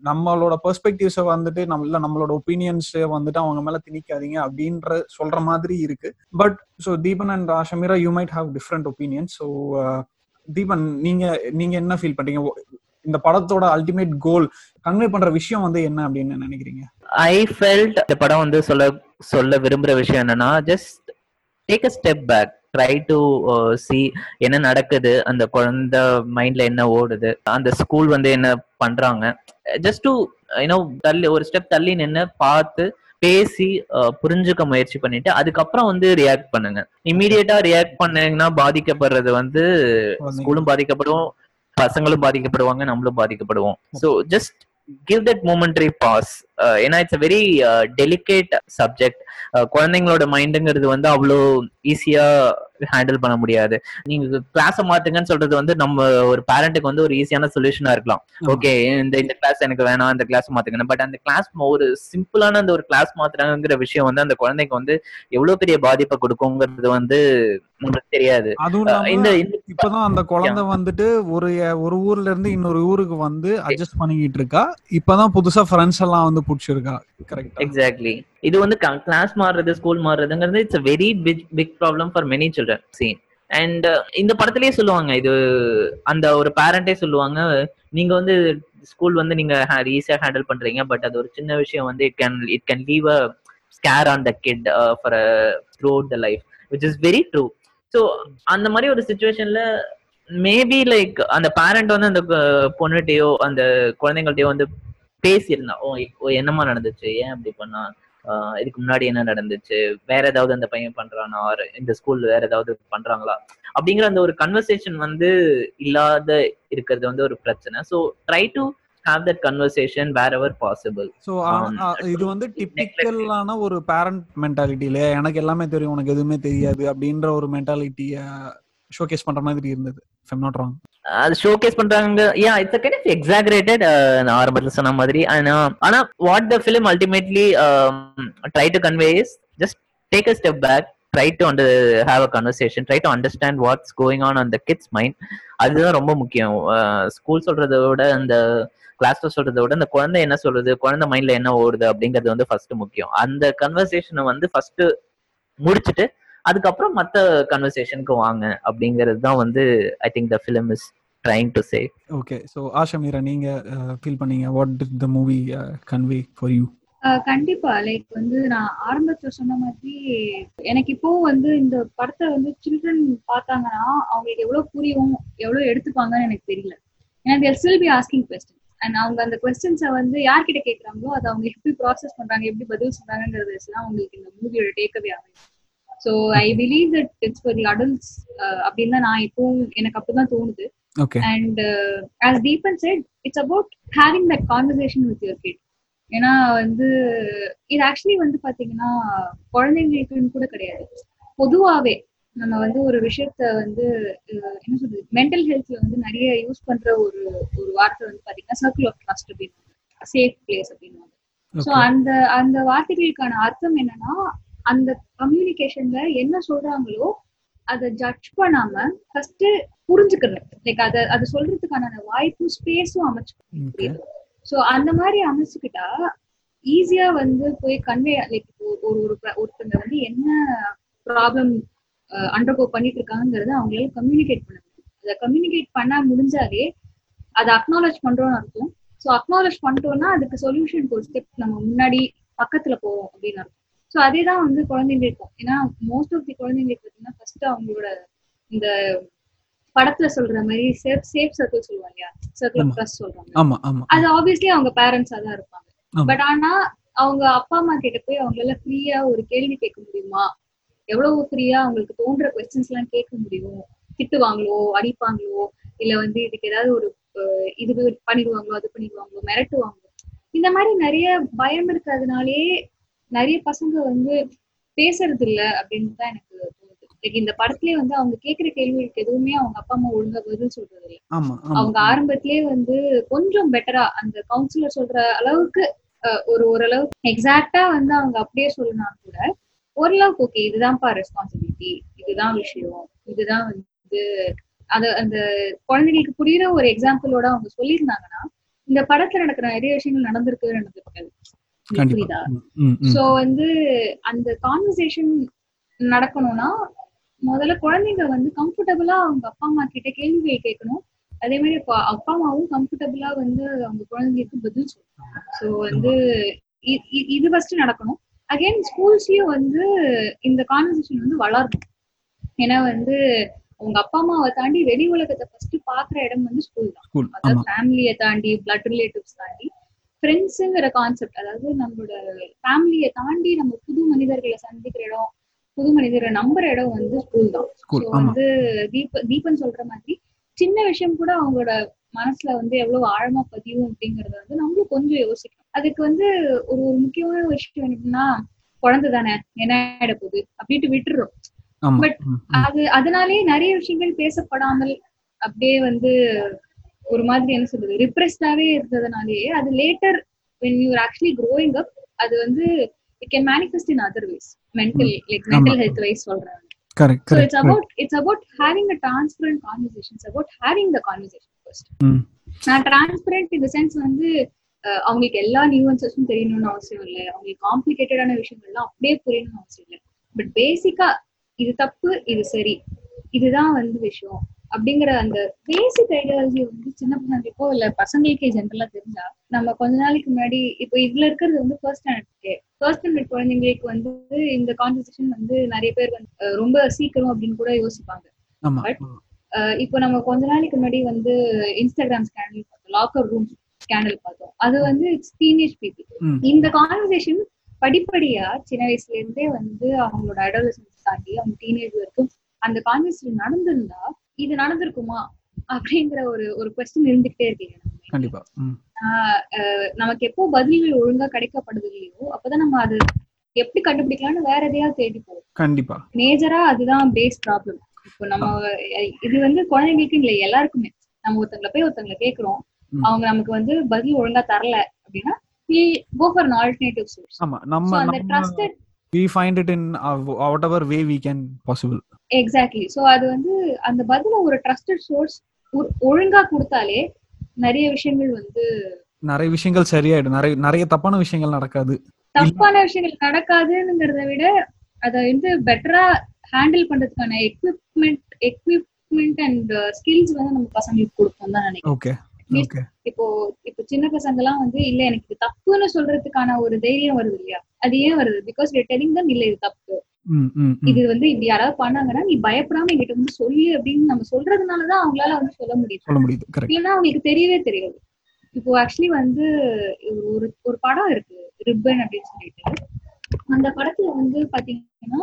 Speaker 1: நம்மளோட பெர்ஸ்பெக்டிவ்ஸை வந்துட்டு நம்ம இல்ல நம்மளோட ஒப்பீனியன்ஸ் வந்துட்டு அவங்க மேல திணிக்காதீங்க அப்படின்ற சொல்ற மாதிரி இருக்கு. But so Deepan and Shamira you might have different opinion so Deepan நீங்க நீங்க என்ன ஃபீல் பண்றீங்க? இந்த படத்தோட அல்டிமேட் கோல் கன்வே பண்ற விஷயம் வந்து என்ன அப்படின்னு நினைக்கிறீங்க?
Speaker 3: ஐ ஃபெல்ட் இந்த படம் வந்து சொல்ல சொல்ல விரும்புற விஷயம் என்னன்னா just take a step back try to see என்ன நடக்குது அந்த குழந்தை மைண்ட்ல என்ன ஓடுது அந்த ஸ்கூல் வந்து என்ன பண்றாங்க ஜஸ்ட் டு யூனோ தள்ளி ஒரு ஸ்டெப் தள்ளி நின்று பார்த்து பேசி அஹ், புரிஞ்சுக்க முயற்சி பண்ணிட்டு அதுக்கப்புறம் வந்து ரியாக்ட் பண்ணுங்க. இம்மீடியட்டா ரியாக்ட் பண்ணீங்கன்னா பாதிக்கப்படுறது வந்து ஸ்கூலும் பாதிக்கப்படும் பசங்களும் பாதிக்கப்படுவாங்க நம்மளும் பாதிக்கப்படுவோம். So just give that momentary pause ஏன்னா இட்ஸ் வெரி டெலிகேட் சப்ஜெக்ட் குழந்தைங்களோட மைண்டுங்கிறது வந்து அவ்வளோ ஈஸியா ஹேண்டில் பண்ண முடியாது. நீங்க கிளாஸ மாத்துங்கன்னு சொல்றது வந்து நம்ம ஒரு பேரண்ட்டுக்கு வந்து ஒரு ஈஸியான சொல்யூஷனா இருக்கலாம். ஓகே இந்த இந்த கிளாஸ் எனக்கு வேணாம் இந்த கிளாஸ் மாத்துக்கணும் பட் அந்த கிளாஸ் ஒரு சிம்பிளான அந்த ஒரு கிளாஸ் மாத்துறாங்கிற விஷயம் வந்து அந்த குழந்தைக்கு வந்து எவ்வளவு பெரிய பாதிப்பை கொடுக்குங்கிறது வந்து உங்களுக்கு தெரியாது. இந்த
Speaker 1: இப்பதான் அந்த குழந்தை வந்துட்டு ஒரு ஒரு ஊர்ல இருந்து இன்னொரு ஊருக்கு வந்து அட்ஜஸ்ட் பண்ணிக்கிட்டு இருக்கா. இப்பதான் புதுசா ஃப்ரெண்ட்ஸ் எல்லாம் வந்து பிடிச்சிருக்கா. கரெக்ட்
Speaker 3: எக்ஸாக்ட்லி இது வந்து கிளாஸ் மாறுறது school மாறுறதுங்கிறது it's very big big problem for many children scene and இந்த படத்துலயே சொல்லுவாங்க இது அந்த ஒரு பேரண்டே சொல்லுவாங்க நீங்க வந்து ஸ்கூல் வந்து நீங்க ஈஸியா ஹேண்டில் பண்றீங்க பட் அது ஒரு சின்ன விஷயம் வந்து it can it can leave a scar on the kid for throughout the life which is very true so அந்த மாதிரி ஒரு சுச்சுவேஷன்ல மேபி லைக் அந்த பேரண்ட் வந்து அந்த uh, பொண்ணுகிட்டயோ அந்த குழந்தைங்கள்ட்டயோ வந்து பேசியிருந்தா ஓ இப்- ஓ, என்னம்மா நடந்துச்சு? ஏன் அப்படி பண்ணா? ஆஹ் இதுக்கு முன்னாடி என்ன நடந்துச்சு? வேற ஏதாவது அந்த பையன் பண்றானா? இந்த ஸ்கூல் வேற ஏதாவது பண்றாங்களா? அப்படிங்கிற அந்த ஒரு கன்வர்சேஷன் வந்து இல்லாத இருக்கிறது வந்து ஒரு பிரச்சனை. So try to have that conversation wherever
Speaker 1: possible
Speaker 3: so
Speaker 1: இது வந்து டிப்பிக்கலான ஒரு பேரண்ட் மென்டாலிட்டி இல்லையா? எனக்கு எல்லாமே தெரியும் உனக்கு எதுவுமே தெரியாது அப்படின்ற ஒரு மென்டாலிட்டிய ஷோகேஸ் பண்ற மாதிரி இருந்தது ஐம் நாட் ராங்
Speaker 3: அது ஷோகேஸ் பண்றாங்க yeah it's kind of exaggerated நான் ஆரம்பத்தில் சொன்ன மாதிரி. ஆனா ஆனா what the film ultimately try to convey is just take a step back try to and have a conversation try to understand what's going on அந்த கிட்ஸ் மைண்ட் அதுதான் ரொம்ப முக்கியம். Uh, ஸ்கூல் சொல்றதை விட அந்த கிளாஸ்ல சொல்றதை விட அந்த குழந்தை என்ன சொல்றது குழந்தை மைண்ட்ல என்ன ஓடுது அப்படிங்கிறது வந்து ஃபர்ஸ்ட் முக்கியம். அந்த கன்வர்சேஷனை வந்து ஃபர்ஸ்ட் முடிச்சுட்டு அதுக்கப்புறம் மத்த கன்வர்சேஷனுக்கு வாங்க அப்படிங்கிறது தான் வந்து I think the film is trying to say
Speaker 1: okay so Asha Meera நீங்க ஃபீல் பண்ணீங்க? What did the movie convey for you
Speaker 2: ah கண்டிப்பா. லைக் வந்து நான் ஆரம்பத்துல சொன்ன மாதிரி எனக்கு இப்போ வந்து இந்த படத்தை வந்து சில்ட்ரன் பார்த்தாங்கன்னா அவங்களுக்கு எவ்வளவு புரியும் எவ்வளவு எடுத்துப்பாங்கன்னு எனக்கு தெரியல. ஏன்னா there still be asking question and அவங்க அந்த கொஸ்டின்ஸை வந்து யார்கிட்ட கேட்குறாங்களோ அதை அவங்க எப்படி ப்ராசஸ் பண்றாங்க எப்படி பதில் சொல்றாங்கிறது தான் அவங்களுக்கு இந்த மூவியோட டேக்கவே அமையும் so I believe that it's for the adults அப்படின்னு தான் நான் இப்போவும் எனக்கு அப்படிதான் தோணுது. And as Deepan said it's about having that conversation with your kid ஏன்னா வந்து இது ஆக்சுவலி வந்து பாத்தீங்கன்னா குழந்தைங்களுக்குன்னு கூட கிடையாது. பொதுவாவே நம்ம வந்து ஒரு விஷயத்த வந்து என்ன சொல்றது மென்டல் ஹெல்த்ல வந்து நிறைய யூஸ் பண்ற ஒரு ஒரு வார்த்தை வந்து பாத்தீங்கன்னா சர்க்கிள் ஆஃப் ட்ரஸ்ட் அப்படின்னு சேஃப் பிளேஸ் அப்படின்னு. ஸோ அந்த அந்த வார்த்தைகளுக்கான அர்த்தம் என்னன்னா அந்த கம்யூனிகேஷன்ல என்ன சொல்றாங்களோ அதை ஜட்ஜ் பண்ணாம ஃபர்ஸ்ட் புரிஞ்சுக்கணும். லைக் அதை அதை சொல்றதுக்கான அந்த வாய்ப்பும் ஸ்பேஸும் அமைச்சு ஸோ அந்த மாதிரி அமைச்சுக்கிட்டா ஈஸியா வந்து போய் கன்வே லைக் ஒரு ஒரு ஒருத்தங்க வந்து என்ன ப்ராப்ளம் அண்டர்கோ பண்ணிட்டு இருக்காங்கிறத அவங்களால கம்யூனிகேட் பண்ண முடியும். அதை கம்யூனிகேட் பண்ண முடிஞ்சாலே அதை அக்னாலேஜ் பண்றோம்னு அர்த்தம். ஸோ அக்னாலேஜ் பண்ணிட்டோம்னா அதுக்கு சொல்யூஷனுக்கு ஒரு ஸ்டெப் நம்ம முன்னாடி பக்கத்துல போவோம் அப்படின்னு அர்த்தம். ஸோ அதே தான் வந்து குழந்தைங்களுக்கும் ஏன்னா மோஸ்ட் ஆஃப் தி குழந்தைங்களுக்கு பார்த்தீங்கன்னா ஃபர்ஸ்ட் அவங்களோட இந்த படத்துல சொல்ற மாதிரி சேஃப் சேஃப் சர்க்கிள் சொல்லுவாங்க இல்லையா? Circle of. ட்ரஸ்ட் சொல்றாங்க.
Speaker 1: ஆமா ஆமா.
Speaker 2: அது ஆப்வியஸ்லி அவங்க பேரண்ட்ஸா தான் இருப்பாங்க. பட் ஆனா அவங்க அப்பா அம்மா கிட்ட போய் அவங்களால ஃப்ரீயா ஒரு கேள்வி கேட்க முடியுமா? எவ்வளவு ஃப்ரீயா அவங்களுக்கு தோன்ற கொஸ்டின்ஸ் எல்லாம் கேட்க முடியும்? திட்டுவாங்களோ? அடிப்பாங்களோ? இல்ல வந்து இதுக்கு ஏதாவது ஒரு இது பண்ணிடுவாங்களோ? அது பண்ணிடுவாங்களோ? மிரட்டுவாங்களோ? இந்த மாதிரி நிறைய பயம் இருக்கிறதுனாலே நிறைய பசங்க வந்து பேசுறது இல்ல அப்படின்னு தான் எனக்கு தோணுது. லைக் இந்த படத்துலயே வந்து அவங்க கேக்குற கேள்விகளுக்கு எதுவுமே அவங்க அப்பா அம்மா ஒழுங்கா பதில் சொல்றது இல்ல அவங்க ஆரம்பத்திலேயே வந்து கொஞ்சம் பெட்டரா அந்த கவுன்சிலர் சொல்ற அளவுக்கு ஒரு ஓரளவுக்கு எக்ஸாக்டா வந்து அவங்க அப்படியே சொல்லினா கூட ஓரளவுக்கு ஓகே இதுதான்ப்பா ரெஸ்பான்சிபிலிட்டி இதுதான் விஷயம் இதுதான் வந்து அது அந்த குழந்தைங்களுக்கு புரியுற ஒரு எக்ஸாம்பிளோட அவங்க சொல்லியிருந்தாங்கன்னா இந்த படத்துல நடக்கிற நிறைய விஷயங்கள் நடந்திருக்கு நடந்திருக்காது. புரியுதா. சோ வந்து அந்த கான்வர்சேஷன் நடக்கணும்னா முதல்ல குழந்தைங்க வந்து கம்ஃபர்டபுளா அவங்க அப்பா அம்மா கிட்ட கேள்விகள் கேட்கணும். அதே மாதிரி அப்பா அம்மாவும் கம்ஃபர்டபுளா வந்து அவங்க குழந்தைங்களுக்கு பதில் சொல்லணும். ஸோ வந்து இது ஃபர்ஸ்ட் நடக்கணும். அகைன் ஸ்கூல்ஸ்லயும் வந்து இந்த கான்வர்சேஷன் வந்து வளரணும். ஏன்னா வந்து உங்க அப்பா அம்மாவை தாண்டி வெளி உலகத்தை ஃபர்ஸ்ட் பாக்குற இடம் வந்து ஸ்கூல் தான். அதாவது ஃபேமிலியை தாண்டி பிளட் ரிலேட்டிவ்ஸ் தாண்டி. ஃப்ரெண்ட்ஸுங்கிற கான்செப்ட் அதாவது நம்மளோட ஃபேமிலியை தாண்டி நம்ம புது மனிதர்களை சந்திக்கிற இடம் புது மனிதரை நம்புற இடம் வந்து ஸ்கூல் தான். வந்து தீப தீபன் சொல்ற மாதிரி சின்ன விஷயம் கூட அவங்களோட மனசுல வந்து எவ்வளவு ஆழமா பதியும் அப்படிங்கறத வந்து நம்மளும் கொஞ்சம் யோசிக்கணும். அதுக்கு வந்து ஒரு ஒரு முக்கியமான விஷயம் என்னன்னா குழந்தை தானே என்ன ஆயிட போகுது அப்படின்ட்டு விட்டுறோம்.
Speaker 1: ம்.
Speaker 2: அது அதனாலேயே நிறைய விஷயங்கள் பேசப்படாமல் அப்படியே வந்து ஒரு மாதிரி என்ன சொல்றது ரிப்ரெஸ்டாவே இருந்ததுனாலேயே அது later when you actually growing up அது வந்து it can manifest in other ways mental like
Speaker 1: mental.
Speaker 2: Health wise சொல்றாங்க a transparent conversation. It's about having the conversation first.
Speaker 1: ம்.
Speaker 2: நான் டிரான்ஸ்பரண்ட் இந்த சென்ஸ் வந்து அவங்களுக்கு எல்லா நியூவன்சஸும் தெரியணும்னு அவசியம் இல்லை அவங்களுக்கு காம்ப்ளிகேட்டடான விஷயங்கள்லாம் அப்படியே புரியணும்னு அவசியம் இல்லை பட் பேசிக்கா இது தப்பு இது சரி இதுதான் வந்து விஷயம் அப்படிங்கிற அந்த பேசிக் ஐடியாலஜி வந்து சின்ன பசங்களுக்கோ இல்ல பசங்களுக்கே ஜென்ரலா தெரிஞ்சா நம்ம கொஞ்ச நாளைக்கு முன்னாடி இப்போ இதுல இருக்கிறது வந்து ஃபர்ஸ்ட் ஸ்டாண்டர்ட் ஃபர்ஸ்ட் ஸ்டாண்டர்ட் குழந்தைங்களுக்கு வந்து இந்த கான்வர்சேஷன் வந்து நிறைய பேர் வந்து ரொம்ப சீக்கிரம் அப்படின்னு கூட யோசிப்பாங்க. அஹ், இப்போ நம்ம கொஞ்ச நாளைக்கு முன்னாடி வந்து இன்ஸ்டாகிராம் ஸ்கேண்டல் பார்த்தோம் லாக்கர் ரூம் ஸ்கேண்டல் பார்த்தோம். அது வந்து இட்ஸ் டீனேஜ் பீப்புள். இந்த கான்வர்சேஷன் படிப்படியா சின்ன வயசுல இருந்தே வந்து அவங்களோட அடோலசன்ஸ் தாண்டி அவங்க டீனேஜ் வரைக்கும் அந்த கான்வர்சேஷன் நடந்திருந்தா இது நடந்திருக்குமா அப்படிங்கிற ஒரு ஒரு கொஸ்டின் இருந்துகிட்டே இருக்கீங்க
Speaker 1: கண்டிப்பா.
Speaker 2: நமக்கு எப்போ பதில்கள் ஒழுங்கா கிடைக்கப்படுது இல்லையோ அப்பதான் நம்ம அது எப்படி கண்டுபிடிக்கலாம்னு வேற எதையாவது தேடி போவோம்.
Speaker 1: கண்டிப்பா.
Speaker 2: மேஜரா அதுதான் பேஸ் ப்ராப்ளம் இப்போ நம்ம இது வந்து குழந்தைங்களுக்கு இல்லை எல்லாருக்குமே. நம்ம ஒருத்தங்களை போய் ஒருத்தங்களை கேக்குறோம். அவங்க நமக்கு வந்து பதில் ஒழுங்கா தரல அப்படின்னா கோ ஃபார் alternative source.
Speaker 1: ஆமா நம்ம
Speaker 2: அந்த trusted
Speaker 1: we find it in uh, whatever way we can possible.
Speaker 2: Exactly so அது வந்து அந்த பதில ஒரு ட்ரஸ்டட் சோர்ஸ் ஒழுங்கா கொடுத்தாலே நிறைய விஷயங்கள் வந்து
Speaker 1: நிறைய விஷயங்கள் சரியாயிடும். நிறைய நிறைய தப்பான விஷயங்கள் நடக்காது.
Speaker 2: தப்பான விஷயங்கள் நடக்காதுங்கிறத விட அதை வந்து பெட்டரா ஹேண்டில் பண்றதுக்கான எக்யூப்மெண்ட் எக்யூப்மெண்ட் அண்ட் ஸ்கில்ஸ் வந்து நம்ம பசங்களுக்கு கொடுப்போம் தான் நினைக்கிறேன். இப்போ இப்போ சின்ன பசங்க எல்லாம் வந்து இல்ல எனக்கு தப்புன்னு சொல்றதுக்கான ஒரு தைரியம் வருது இல்லையா? அது ஏன் வருது பிகாஸ் டெலிங் தான் இல்ல இது தப்பு. இது வந்து இப்படி யாராவது பண்ணாங்கன்னா நீ பயப்படாம என்கிட்ட வந்து சொல்லு அப்படின்னு நம்ம சொல்றதுனாலதான் அவங்களால வந்து சொல்ல முடியுது.
Speaker 1: சொல்ல முடியுது.
Speaker 2: இல்லைன்னா அவங்களுக்கு தெரியவே தெரியாது. இப்போ ஆக்சுவலி வந்து ஒரு ஒரு படம் இருக்கு ரிப்பன் அப்படின்னு சொல்லிட்டு. அந்த படத்துல வந்து பாத்தீங்கன்னா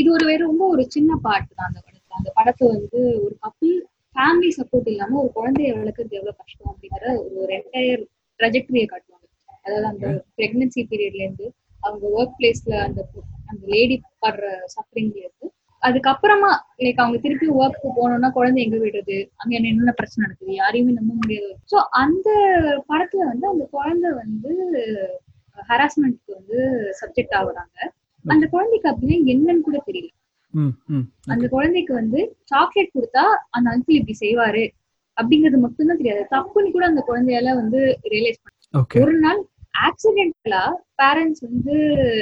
Speaker 2: இது ஒரு வேற ரொம்ப ஒரு சின்ன பாட்டு தான் அந்த படத்துல. அந்த படத்தை வந்து ஒரு கப்பிள் ஃபேமிலி சப்போர்ட் இல்லாம ஒரு குழந்தைய வளர்க்கறது எவ்வளவு கஷ்டம் அப்படிங்கிற ஒரு என்டையர் ட்ரஜெக்டரியை காட்டுவாங்க. அதாவது அந்த பிரெக்னன்சி பீரியட்ல இருந்து அவங்க ஒர்க் பிளேஸ்ல அந்த அந்த லேடி படுற சஃபரிங்ல இருந்து அதுக்கப்புறமா லைக் அவங்க திருப்பி ஒர்க்கு போனோம்னா குழந்தை எங்க விடுறது? அங்க என்ன என்னென்ன பிரச்சனை நடக்குது? யாரையுமே நம்ப முடியாது. சோ அந்த படத்துல வந்து அந்த குழந்தை வந்து ஹராஸ்மெண்ட்க்கு வந்து சப்ஜெக்ட் ஆகுறாங்க. அந்த குழந்தைக்கு அப்படின்னா என்னன்னு கூட தெரியல. அந்த குழந்தைக்கு வந்து சாக்லேட் கொடுத்தா அந்த அங்கிள் இப்படி செய்வாரு அப்படிங்கிறது மட்டும்தான் தெரியாது. தப்புன்னு கூட அந்த குழந்தையால வந்து ரியலைஸ் பண்ண ஒரு நாள் ஆக்சிடென்டலா பேரண்ட்ஸ் வந்து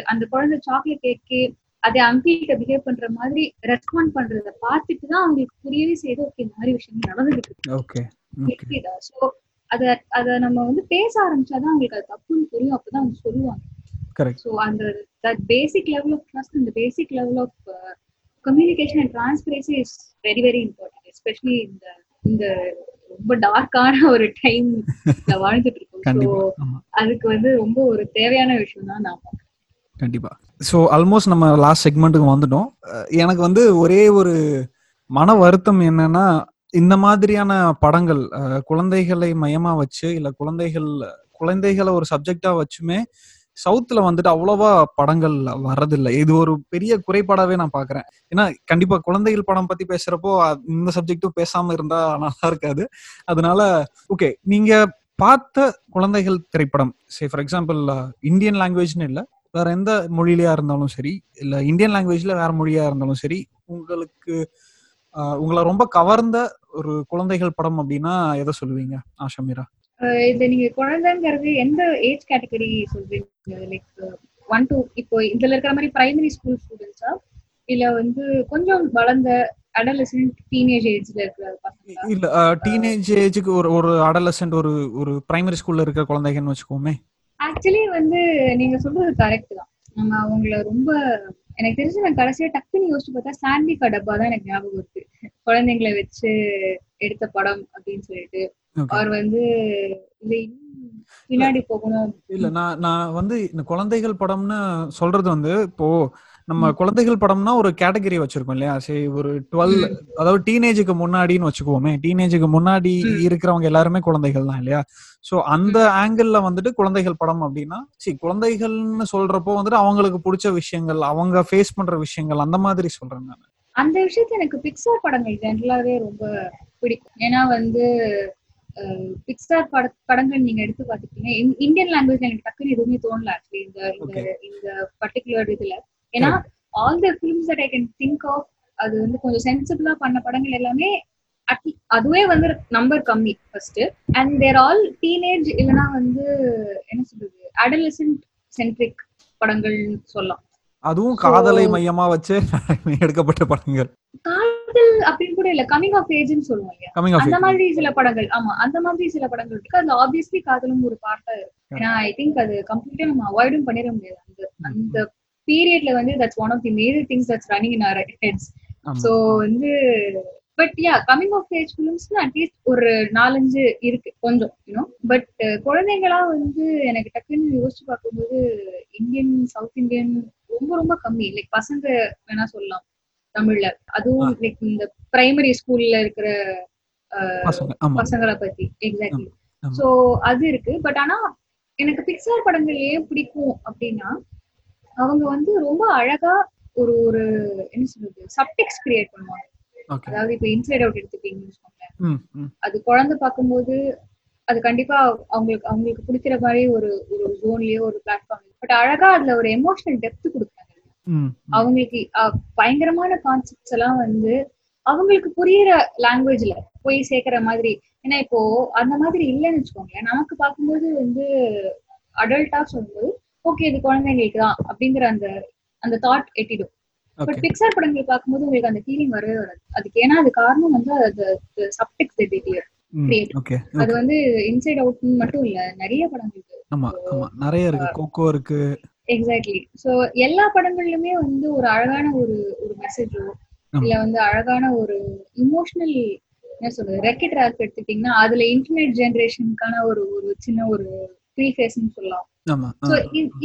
Speaker 2: அந்த குழந்தை சாக்லேட் கேக்கு அதை அங்கிள்கிட்ட பிஹேவ் பண்ற மாதிரி ரெஸ்பாண்ட் பண்றத பார்த்துட்டு தான் அவங்களுக்கு புரியவே செய்யுது ஓகே இந்த மாதிரி விஷயம் நடந்துகிட்டு இருக்கு. சோ அத அத நம்ம வந்து பேச ஆரம்பிச்சாதான் அவங்களுக்கு அது தப்புன்னு புரியும். அப்பதான் அவங்க சொல்லுவாங்க.
Speaker 1: கரெக்ட்
Speaker 2: ஸோ அந்த that basic level of trust அந்த basic level of communication and transparency is very very important especially இந்த இந்த ரொம்ப டார்க்கான ஒரு டைம் வாழ்ந்துட்டு இருக்கோம். அதுக்கு வந்து ரொம்ப ஒரு தேவையான விஷயம் தான் நான்.
Speaker 1: கண்டிப்பா. ஸோ ஆல்மோஸ்ட் நம்ம லாஸ்ட் செக்மெண்ட்டுக்கு வந்துட்டோம். எனக்கு வந்து ஒரே ஒரு மன வருத்தம் என்னன்னா இந்த மாதிரியான படங்கள் குழந்தைகளை மையமா வச்சு இல்ல குழந்தைகள் குழந்தைகளை ஒரு சப்ஜெக்டா வச்சுமே சவுத்துல வந்துட்டு அவ்வளவா படங்கள் வர்றதில்லை. இது ஒரு பெரிய குறைபாடாவே நான் பாக்குறேன். ஏன்னா கண்டிப்பா குழந்தைகள் படம் பத்தி பேசுறப்போ இந்த சப்ஜெக்டும் பேசாம இருந்தா நல்லா இருக்காது. அதனால ஓகே நீங்க பார்த்த குழந்தைகள் திரைப்படம் சே ஃபார் எக்ஸாம்பிள் இந்தியன் லாங்குவேஜ்னு இல்லை வேற எந்த மொழியிலயா இருந்தாலும் சரி இல்ல இந்தியன் லாங்குவேஜ்ல வேற மொழியா இருந்தாலும் சரி உங்களுக்கு உங்களை ரொம்ப கவர்ந்த ஒரு குழந்தைகள் படம் அப்படின்னா எதை சொல்லுவீங்க ஆஷமீரா
Speaker 2: இது நீங்க குழந்தைங்கிறது எந்த ஏஜ் கேட்டகரி சொல்றீங்க? லைக் ஒன் டூ இப்போ இதுல இருக்கிற மாதிரி பிரைமரி ஸ்கூல் ஸ்டூடெண்ட்ஸா இல்ல வந்து கொஞ்சம் வளர்ந்த அடலசன்ட் டீனேஜ் ஏஜ்ல இருக்கிற பசங்களா?
Speaker 1: இல்ல டீனேஜ் ஏஜுக்கு ஒரு ஒரு அடலசென்ட் ஒரு ஒரு பிரைமரி ஸ்கூல்ல இருக்கிற குழந்தைங்கன்னு வச்சுக்கோமே.
Speaker 2: ஆக்சுவலி வந்து நீங்க சொல்றது கரெக்ட் தான். நம்ம அவங்கள ரொம்ப எனக்கு தெரிஞ்சு நான் கடைசியா டக்குன்னு யோசிச்சு பார்த்தா சாண்டி கடப்பா தான் எனக்கு ஞாபகம் இருக்கு. குழந்தைங்களை வச்சு எடுத்த படம் அப்படின்னு சொல்லிட்டு. அவர் வந்து பின்னாடி போகணும்.
Speaker 1: இல்ல நான் நான் வந்து இந்த குழந்தைகள் படம்னு சொல்றது வந்து இப்போ நம்ம குழந்தைகள் படம்னா ஒரு கேட்டகரி வச்சிருக்கோம் இல்லையா? சரி ஒரு டுவெல் அதாவது டீனேஜுக்கு முன்னாடின்னு வச்சுக்குவோமே டீனேஜுக்கு முன்னாடி. இருக்கிறவங்க எல்லாருமே குழந்தைகள் தான் இல்லையா? சோ அந்த ஆங்கிள் வந்துட்டு குழந்தைகள் படம் அப்படின்னா சரி குழந்தைகள்னு சொல்றப்போ வந்துட்டு அவங்களுக்கு பிடிச்ச விஷயங்கள் அவங்க ஃபேஸ் பண்ற விஷயங்கள் அந்த மாதிரி சொல்றேன் நான்.
Speaker 2: அந்த விஷயத்துல எனக்கு பிக்சார் படங்கள் ஜென்ரலாவே ரொம்ப பிடிக்கும். ஏன்னா வந்து பிக்சார் பட படங்கள் நீங்க எடுத்து பாத்துக்கிட்டீங்க இந்தியன் லாங்குவேஜ்ல எனக்கு டக்குன்னு எதுவுமே தோணல ஆக்சுவலி இந்த இந்த. இந்த பர்டிகுலர் இதுல. ஏன்னா all the films that I can think of அது வந்து கொஞ்சம் சென்சிபிளா பண்ண படங்கள் எல்லாமே அதுவே வந்து நம்பர் கம்மி first and there all teenage இல்லைன்னா வந்து என்ன சொல்றது அடலசன்ட் சென்ட்ரிக் படங்கள்னு சொல்லலாம்.
Speaker 1: அதுவும் காதலை மையமா வச்சு [laughs] எடுக்கப்பட்ட படங்கள்.
Speaker 2: காதல் அப்படின்னு கூட இல்ல கமிங் ஆஃப் ஏஜ்னு
Speaker 1: ஆஃப்
Speaker 2: அந்த மாதிரி சில படங்கள் ஆமா அந்த மாதிரி சில படங்கள் இருக்கு. அதுல ஆப்வியஸ்லி காதலும் ஒரு பார்ட்டா இருக்கு. ஏன்னா ஐ திங்க் அது கம்ப்ளீட்டா நம்ம அவாய்டும் பண்ணிட முடியாது. அந்த அந்த பீரியட்ல வந்து that's one of the major things that's running in our heads so வந்து but yeah coming of age ஃபிலிம்ஸ்ல at least ஒரு நாலஞ்சு இருக்கு கொஞ்சம் யூனோ பட் குழந்தைங்களா வந்து எனக்கு டக்குன்னு யோசிச்சு பார்க்கும்போது இந்தியன் சவுத் இந்தியன் ரொம்ப ரொம்ப கம்மி. லைக் பசங்க வேணா சொல்லலாம் தமிழ்ல. அதுவும் லைக் இந்த பிரைமரி ஸ்கூல்ல இருக்கிற பசங்களை பத்தி. எக்ஸாக்ட்லி. சோ அது இருக்கு. பட் ஆனா எனக்கு பிக்சார் படங்கள் ஏன் பிடிக்கும் அப்படின்னா அவங்க வந்து ரொம்ப அழகா ஒரு ஒரு என்ன சொல்றது சப்டெக்ஸ் கிரியேட் பண்ணுவாங்க. அதாவது இப்ப இன்சைட் அவுட்
Speaker 1: ம் ம்.
Speaker 2: அது குழந்தை பார்க்கும்போது அது கண்டிப்பா அவங்களுக்கு அவங்களுக்கு பிடிக்கிற மாதிரி ஒரு ஒரு ஜோன்லயோ ஒரு பிளாட்ஃபார்ம் பட் அழகா அதுல ஒரு எமோஷனல் டெப்த் கொடுக்குறாங்க. அவங்களுக்கு பயங்கரமான கான்செப்ட்ஸ் எல்லாம் வந்து அவங்களுக்கு புரியுற லாங்குவேஜ்ல போய் சேர்க்கிற மாதிரி. ஏன்னா இப்போ அந்த மாதிரி இல்லைன்னு வச்சுக்கோங்களேன். நமக்கு பார்க்கும்போது வந்து அடல்ட்டா சொல்லும்போது ஓகே இது குழந்தைங்களுக்கு தான் அப்படிங்கிற அந்த அந்த தாட் எட்டிடும். பட் பிக்சார் படங்கள் பார்க்கும்போது உங்களுக்கு அந்த ஃபீலிங் வரவே வராது. அதுக்கு ஏன்னா அது காரணம் வந்து அது சப்டெக்ஸ் கிளியர் அது வந்து இன்சைட் அவுட் மட்டும் இல்ல நிறைய படங்களுக்கு
Speaker 1: ஆமா ஆமா நிறைய இருக்கு. கோகோ இருக்கு.
Speaker 2: எக்ஸாக்ட்லி சோ எல்லா படங்கள்லயுமே வந்து ஒரு அழகான ஒரு ஒரு மெசேஜோ. இல்ல வந்து அழகான ஒரு இமோஷனல் என்ன சொல்றது ரெக்கெட் ராக் எடுத்துட்டீங்கன்னா அதுல இன்டர்நெட் ஜெனரேஷனுக்கான ஒரு ஒரு சின்ன ஒரு ப்ரீ ஃபேஸ்னு சொல்லலாம்.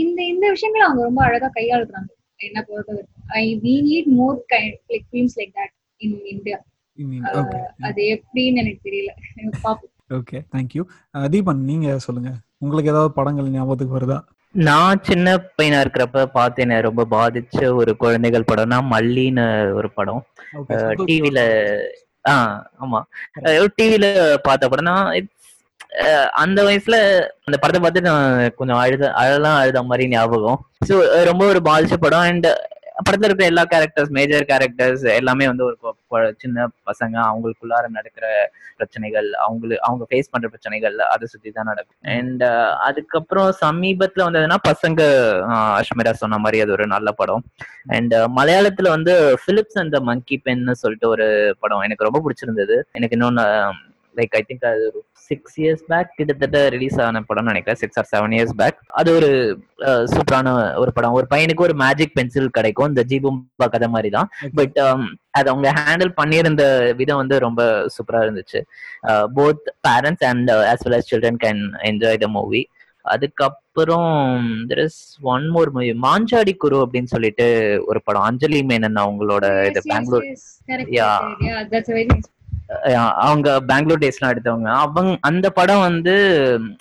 Speaker 2: இந்த இந்த விஷயங்களை அவங்க ரொம்ப அழகா கையாளுறாங்க. என்ன பொறுத்த I we need more kind like films like that in
Speaker 1: India
Speaker 2: அது எப்படின்னு எனக்கு தெரியல.
Speaker 1: ஓகே தேங்க்யூ தீபன் நீங்க சொல்லுங்க. உங்களுக்கு ஏதாவது படங்கள் ஞாபகத்துக்கு வருதா?
Speaker 3: நான் சின்ன பையனா இருக்கிறப்ப பார்த்தேன் ரொம்ப பாதிச்ச ஒரு குழந்தைகள் படம்னா மல்லின்னு ஒரு படம். டிவில ஆ ஆமா. டிவில பார்த்த படம் நான் it's, அஹ், அந்த வயசுல அந்த படத்தை பார்த்து நான் கொஞ்சம் அழுத அழலாம் அழுத மாதிரி ஞாபகம். ஸோ ரொம்ப ஒரு பாதிச்ச படம். அண்ட் படத்துல இருக்கிற எல்லா கேரக்டர்ஸ் மேஜர் கேரக்டர்ஸ் எல்லாமே வந்து ஒரு சின்ன பசங்க அவங்களுக்குள்ளார நடக்கிற பிரச்சனைகள் அவங்களுக்கு அவங்க ஃபேஸ் பண்ற பிரச்சனைகள் அதை சுத்தி தான் நடக்கும். அண்ட் அதுக்கப்புறம் சமீபத்துல வந்ததுன்னா பசங்க அஷ்மிரா சொன்ன மாதிரி அது ஒரு நல்ல படம். அண்ட் மலையாளத்துல வந்து Philips and the monkey pen சொல்லிட்டு ஒரு படம் எனக்கு ரொம்ப பிடிச்சிருந்தது. எனக்கு இன்னொன்னு லைக் ஐ திங்க் அது ஒரு சிக்ஸ் இயர்ஸ் பேக் கிட்டத்தட்ட ரிலீஸ் ஆன படம்னு நினைக்கிறேன். Six or seven years back அது ஒரு சூப்பரான ஒரு படம். ஒரு பையனுக்கு ஒரு மேஜிக் பென்சில் கிடைக்கும். இந்த ஜீபும்பா கதை மாதிரி தான் பட் அது அவங்க ஹேண்டில் பண்ணியிருந்த விதம் வந்து ரொம்ப சூப்பரா இருந்துச்சு. Both parents and as well as children can enjoy the movie அதுக்கப்புறம் there is one more movie Manjadi Kuru அப்படின்னு சொல்லிட்டு ஒரு படம். அஞ்சலி மேனன் அவங்களோட இது பெங்களூர் Yeah. அவங்க பெங்களூர் டேஸ்லாம் எடுத்தவங்க. அவங்க அந்த படம் வந்து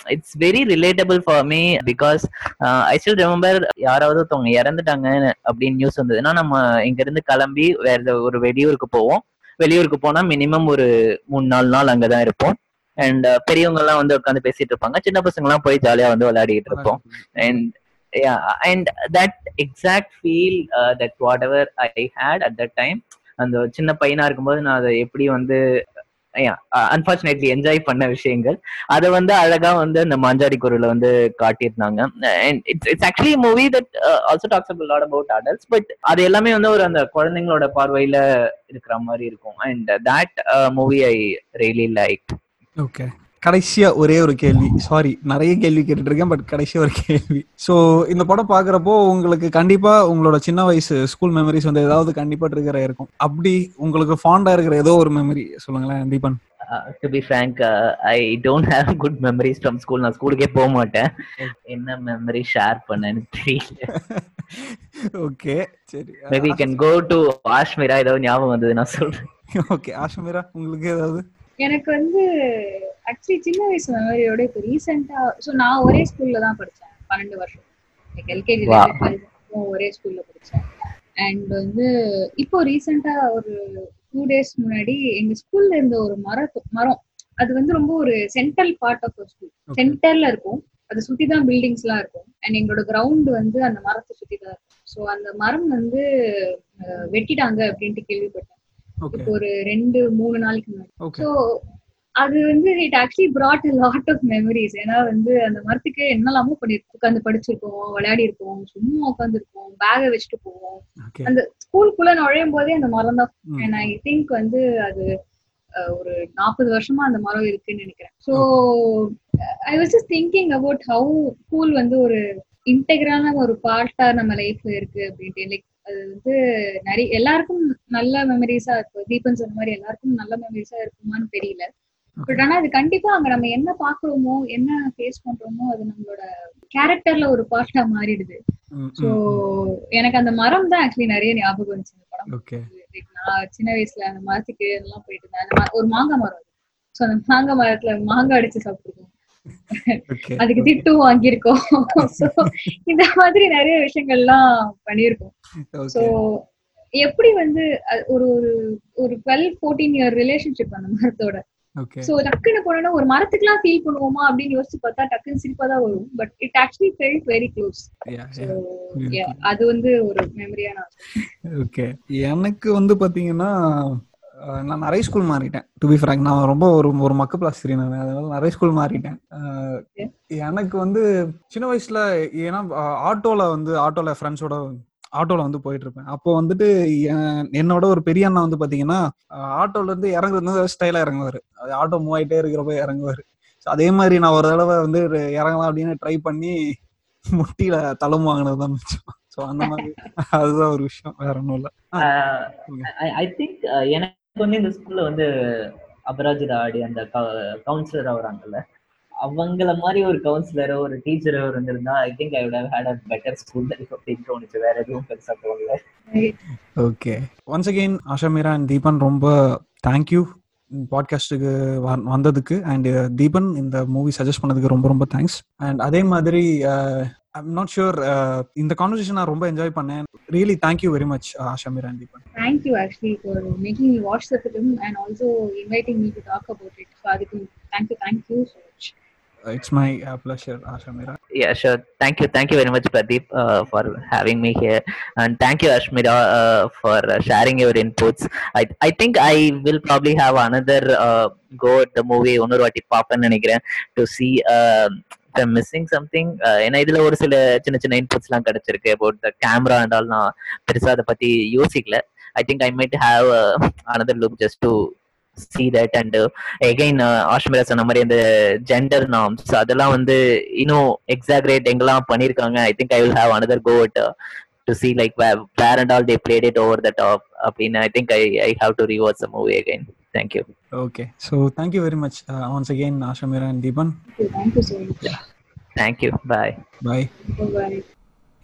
Speaker 3: it's very relatable for me because I still remember யாராவது ஒருத்தவங்க இறந்துட்டாங்க அப்படின்னு நியூஸ் வந்ததுன்னா நம்ம இங்க இருந்து கிளம்பி வேற ஒரு வெளியூருக்கு போவோம். வெளியூருக்கு போனா மினிமம் ஒரு மூணு நாலு நாள் அங்கதான் இருப்போம். அண்ட் பெரியவங்க எல்லாம் வந்து உட்காந்து பேசிட்டு இருப்பாங்க. சின்ன பசங்க எல்லாம் போய் ஜாலியா வந்து விளையாடிட்டு இருப்போம். And yeah and that exact feel uh, that whatever i had at that time அந்த சின்ன பையனா இருக்கும்போது நான் அதை எப்படி வந்து அன்பார்ச்சுனேட்லி என்ஜாய் பண்ண விஷயங்கள். அதை வந்து அழகா வந்து அந்த மாஞ்சாடி குரல வந்து காட்டியிருந்தாங்க. It's it's actually movie that also talks lot about adults but அது எல்லாமே வந்து ஒரு அந்த குழந்தைங்களோட பார்வையில இருக்கிற மாதிரி இருக்கும். And that movie I really like
Speaker 1: okay கடைசியா ஒரே ஒரு கேள்வி. சாரி நிறைய கேள்வி கேட்டுட்டு இருக்கேன் பட் கடைசியா ஒரு கேள்வி. ஸோ இந்த படம் பாக்குறப்போ உங்களுக்கு கண்டிப்பா உங்களோட சின்ன வயசு ஸ்கூல் மெமரிஸ் வந்து ஏதாவது கண்டிப்பா ட்ரிகர் இருக்கும் அப்படி உங்களுக்கு ஃபாண்டா இருக்கிற ஏதோ ஒரு மெமரி சொல்லுங்களேன் Deepan.
Speaker 3: To be frank I don't have good memories from school நான் ஸ்கூலுக்கே போக மாட்டேன். என்ன மெமரி ஷேர் பண்ணேன்னு தெரியல. [laughs]
Speaker 1: ஓகே சரி.
Speaker 3: Maybe can go to Ashmira ஏதாவது ஞாபகம் வந்தது நான் சொல்றேன்.
Speaker 1: ஓகே ஆஷமீரா உங்களுக்கு ஏதாவது?
Speaker 2: எனக்கு வந்து ஆக்சுவலி சின்ன வயசு மெமரியோட இப்போ ரீசெண்டா ஸோ நான் ஒரே ஸ்கூல்ல தான் படிச்சேன் பன்னெண்டு வருஷம். Like
Speaker 3: LKG.
Speaker 2: ஒரே ஸ்கூல்ல படிச்சேன். அண்ட் வந்து இப்போ ரீசெண்டா ஒரு டூ டேஸ் முன்னாடி எங்க ஸ்கூல்ல இருந்த ஒரு மர மரம். அது வந்து ரொம்ப ஒரு central part of school
Speaker 1: Okay.
Speaker 2: சென்டர்ல இருக்கும். அதை சுத்தி தான் பில்டிங்ஸ் எல்லாம் இருக்கும். அண்ட் எங்களோட கிரவுண்ட் வந்து அந்த மரத்தை சுத்தி தான் இருக்கும். ஸோ அந்த மரம் வந்து வெட்டிட்டாங்க அப்படின்ட்டு கேள்விப்பட்டேன். இப்போ ஒரு ரெண்டு மூணு நாளைக்கு முன்னாடி. ஸோ அது வந்து it actually brought a lot of memories ஏன்னா வந்து அந்த மரத்துக்கு என்னெல்லாமோ பண்ணிருக்கோம். உட்காந்து படிச்சிருக்கோம் விளையாடி இருக்கோம் சும்மா உட்காந்துருக்கோம் பேகை வச்சுட்டு போவோம். அந்த ஸ்கூலுக்குள்ள நுழையும் போதே அந்த மரம் தான். அண்ட் ஐ திங்க் வந்து அது ஒரு நாற்பது வருஷமா அந்த மரம் இருக்குன்னு நினைக்கிறேன். So I was just thinking about how school வந்து ஒரு இன்டெகிரான ஒரு பார்ட்டா நம்ம லைஃப்ல இருக்கு அப்படின்ட்டு. லைக் அது வந்து நிறைய எல்லாருக்கும் நல்ல மெமரிஸா இருக்கும் தீபன் சொன்ன மாதிரி எல்லாருக்கும் நல்ல மெமரிஸா இருக்குமான்னு தெரியல. பட் ஆனா அது கண்டிப்பா அங்க நம்ம என்ன பாக்குறோமோ என்ன ஃபேஸ் பண்றோமோ அது நம்மளோட கேரக்டர்ல ஒரு பார்ட்டா மாறிடுது. ஸோ எனக்கு அந்த மரம் தான் ஆக்சுவலி நிறைய ஞாபகம் வந்துச்சு இந்த படம் நான் சின்ன வயசுல அந்த மரத்துக்கு எல்லாம் போயிட்டு இருந்தேன். ஒரு மாங்காய் மரம் ஸோ அந்த மாங்காய் மரத்துல மாங்காய் அடிச்சு சாப்பிட்டுருக்கோம். அதுக்கு திட்டும் வாங்கியிருக்கோம். ஸோ இந்த மாதிரி நிறைய விஷயங்கள்லாம் பண்ணியிருக்கோம்.
Speaker 1: ஓகே
Speaker 2: எப்படி வந்து ஒரு ஒரு ஒரு டுவெல் ஃபோர்டீன் இயர் ரிலேஷன்ஷிப் அந்த மரத்தோட. சோ டக்குன்னு போனோம்னா ஒரு மரத்துக்குலாம் ஃபீல் பண்ணுவோமா அப்படின்னு யோசிச்சு பார்த்தா டக்குன்னு சிரிப்பா தான் வரும். But it actually felt
Speaker 1: very
Speaker 2: close அது வந்து ஒரு மெமரியா நான் சொல்றேன்.
Speaker 1: ஓகே எனக்கு வந்து பார்த்தீங்கன்னா அஹ், நான் நிறைய ஸ்கூல் மாறிட்டேன். டு பி ஃப்ராங்க் நான் ரொம்ப ஒரு ஒரு மக்கு பிளாஸ்டரி நான். அதனால நிறைய ஸ்கூல் மாறிட்டேன். எனக்கு வந்து சின்ன வயசுல ஏன்னா ஆட்டோல வந்து ஆட்டோல ஃப்ரெண்ட்ஸோட ஆட்டோல வந்து போயிட்டு இருப்பேன் அப்போ வந்துட்டு என்- என்னோட ஒரு பெரிய அண்ணா வந்து பாத்தீங்கன்னா ஆட்டோல இருந்து இறங்குறது வந்து ஸ்டைலா இறங்குவாரு. ஆட்டோ மூவ் ஆயிட்டே இருக்கிறப்ப இறங்குவாரு. அதே மாதிரி நான் ஒரு தடவை வந்து இறங்கலாம் அப்படின்னு ட்ரை பண்ணி முட்டியில தளம் வாங்கினது தான் மிச்சம். ஸோ அந்த மாதிரி [laughs] அதுதான் ஒரு விஷயம். வேற ஒன்றும் இல்லை.
Speaker 3: ஐ திங்க் எனக்கு வந்து இந்த ஸ்கூல்ல வந்து அபராஜிதா ஆடி அந்த கவுன்சிலர் ஆகுறாங்கல்ல அவங்கள மாதிரி ஒரு கவுன்சிலரோ ஒரு டீச்சரோ இருந்திருந்தா I think I would had a better school life அப்படின்னு தோணுச்சு. வேற எதுவும் பெருசா தோணல.
Speaker 1: Okay once again Asha Meera and Deepan ரொம்ப தேங்க்யூ பாட்காஸ்ட்டுக்கு வந்ததுக்கு அண்ட் uh, தீபன் இந்த மூவி சஜஸ்ட் பண்ணதுக்கு ரொம்ப ரொம்ப தேங்க்ஸ் அண்ட் அதே மாதிரி uh, ஐம் நாட் ஷுர் இந்த கான்வர்சேஷன் நான் ரொம்ப என்ஜாய் பண்ணேன் really thank you very much Asha Meera and Deepan
Speaker 2: Thank you actually for making me watch the film and also inviting me to talk about it. So அதுக்கு thank you, thank you so much.
Speaker 1: It's my pleasure Asha Meera
Speaker 3: Yeah, sure. Thank you. Thank you very much, Pradeep, uh, for having me here. And thank you, Ashmira, uh, for uh, sharing your inputs. I, I think I will probably have another uh, go at the movie ஒன்னொரு வாட்டி பார்ப்பேன்னு நினைக்கிறேன் டு சி மிஸ்ஸிங் சம்திங் ஏன்னா இதுல ஒரு சில சின்ன சின்ன இன்புட்ஸ்லாம் கிடைச்சிருக்கு. அபவுட் த கேமரா அண்ட் நான் பெருசா அதை பத்தி யோசிக்கல. I think I might have another look just to see that and again Ashmira சொன்ன மாதிரி அந்த ஜெண்டர் நாம்ஸ் அதெல்லாம் வந்து இன்னும் எக்ஸாக்ரேட் எங்கெல்லாம் பண்ணிருக்காங்க. I think I will have another go it to see like where and all they played it over the top அப்படின்னு I think I I have to rewatch movie again thank you
Speaker 1: okay so thank you very much once again Asha Meera and Deepan
Speaker 2: Thank you, thank you so much.
Speaker 3: Thank you
Speaker 1: bye bye
Speaker 2: Bye-bye.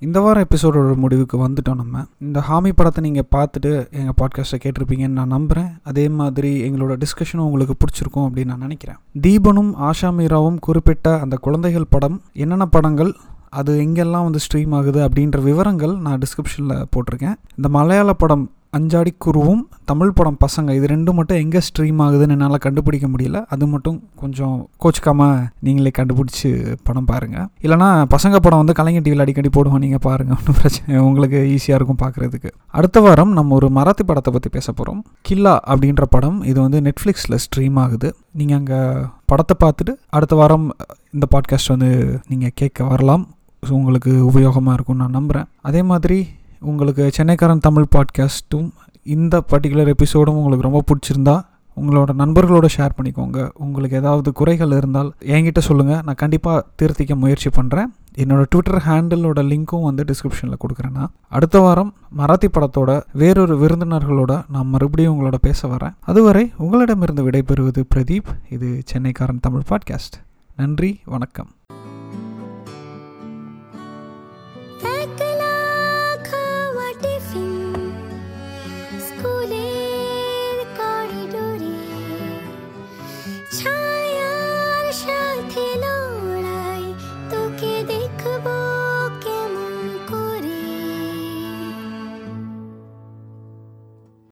Speaker 1: இந்த வாரம் எபிசோடோட முடிவுக்கு வந்துட்டோம் நம்ம. இந்த ஹாமி படத்தை நீங்கள் பார்த்துட்டு எங்கள் பாட்காஸ்ட்டை கேட்டிருப்பீங்கன்னு நான் நம்புகிறேன் அதே மாதிரி எங்களோட டிஸ்கஷனும் உங்களுக்கு பிடிச்சிருக்கும் அப்படின்னு நான் நினைக்கிறேன். தீபனும் ஆஷா மீராவும் குறிப்பிட்ட அந்த குழந்தைகள் படம் என்னென்ன படங்கள் அது எங்கெல்லாம் வந்து ஸ்ட்ரீம் ஆகுது அப்படின்ற விவரங்கள் நான் டிஸ்கிரிப்ஷனில் போட்டிருக்கேன். இந்த மலையாள படம் அஞ்சாடி குருவும் தமிழ் படம் பசங்க இது ரெண்டும் மட்டும் எங்கே ஸ்ட்ரீம் ஆகுதுன்னு என்னால் கண்டுபிடிக்க முடியல. அது மட்டும் கொஞ்சம் கோச்சிக்காமல் நீங்களே கண்டுபிடிச்சி படம் பாருங்கள் இல்லைனா பசங்க படம் வந்து கலைஞர் டிவியில் அடிக்கடி போடுவோம் நீங்கள் பாருங்கள் ஒன்றும் பிரச்சனை உங்களுக்கு ஈஸியாக இருக்கும் பார்க்குறதுக்கு அடுத்த வாரம் நம்ம ஒரு மராத்தி படத்தை பற்றி பேச போகிறோம் கில்லா அப்படின்ற படம் இது வந்து நெட்ஃப்ளிக்ஸில் ஸ்ட்ரீம் ஆகுது. நீங்கள் அங்கே படத்தை பார்த்துட்டு அடுத்த வாரம் இந்த பாட்காஸ்ட் வந்து நீங்கள் கேட்க வரலாம். ஸோ உங்களுக்கு உபயோகமாக இருக்கும்னு நான் நம்புகிறேன் அதே மாதிரி உங்களுக்கு சென்னைக்காரன் தமிழ் பாட்காஸ்ட்டும் இந்த பர்டிகுலர் எபிசோடும் உங்களுக்கு ரொம்ப பிடிச்சிருந்தா உங்களோட நண்பர்களோட ஷேர் பண்ணிக்கோங்க. உங்களுக்கு ஏதாவது குறைகள் இருந்தால் என்கிட்ட சொல்லுங்கள் நான் கண்டிப்பாக திருத்திக்க முயற்சி பண்ணுறேன் என்னோடய ட்விட்டர் ஹேண்டிலோட லிங்க்கும் வந்து டிஸ்கிரிப்ஷனில் கொடுக்குறேன்னா அடுத்த வாரம் மராத்தி படத்தோட வேறொரு விருந்தினர்களோட நான் மறுபடியும் உங்களோட பேச வரேன். அதுவரை உங்களிடமிருந்து விடைபெறுவது பிரதீப். இது சென்னைக்காரன் தமிழ் பாட்காஸ்ட். நன்றி வணக்கம்.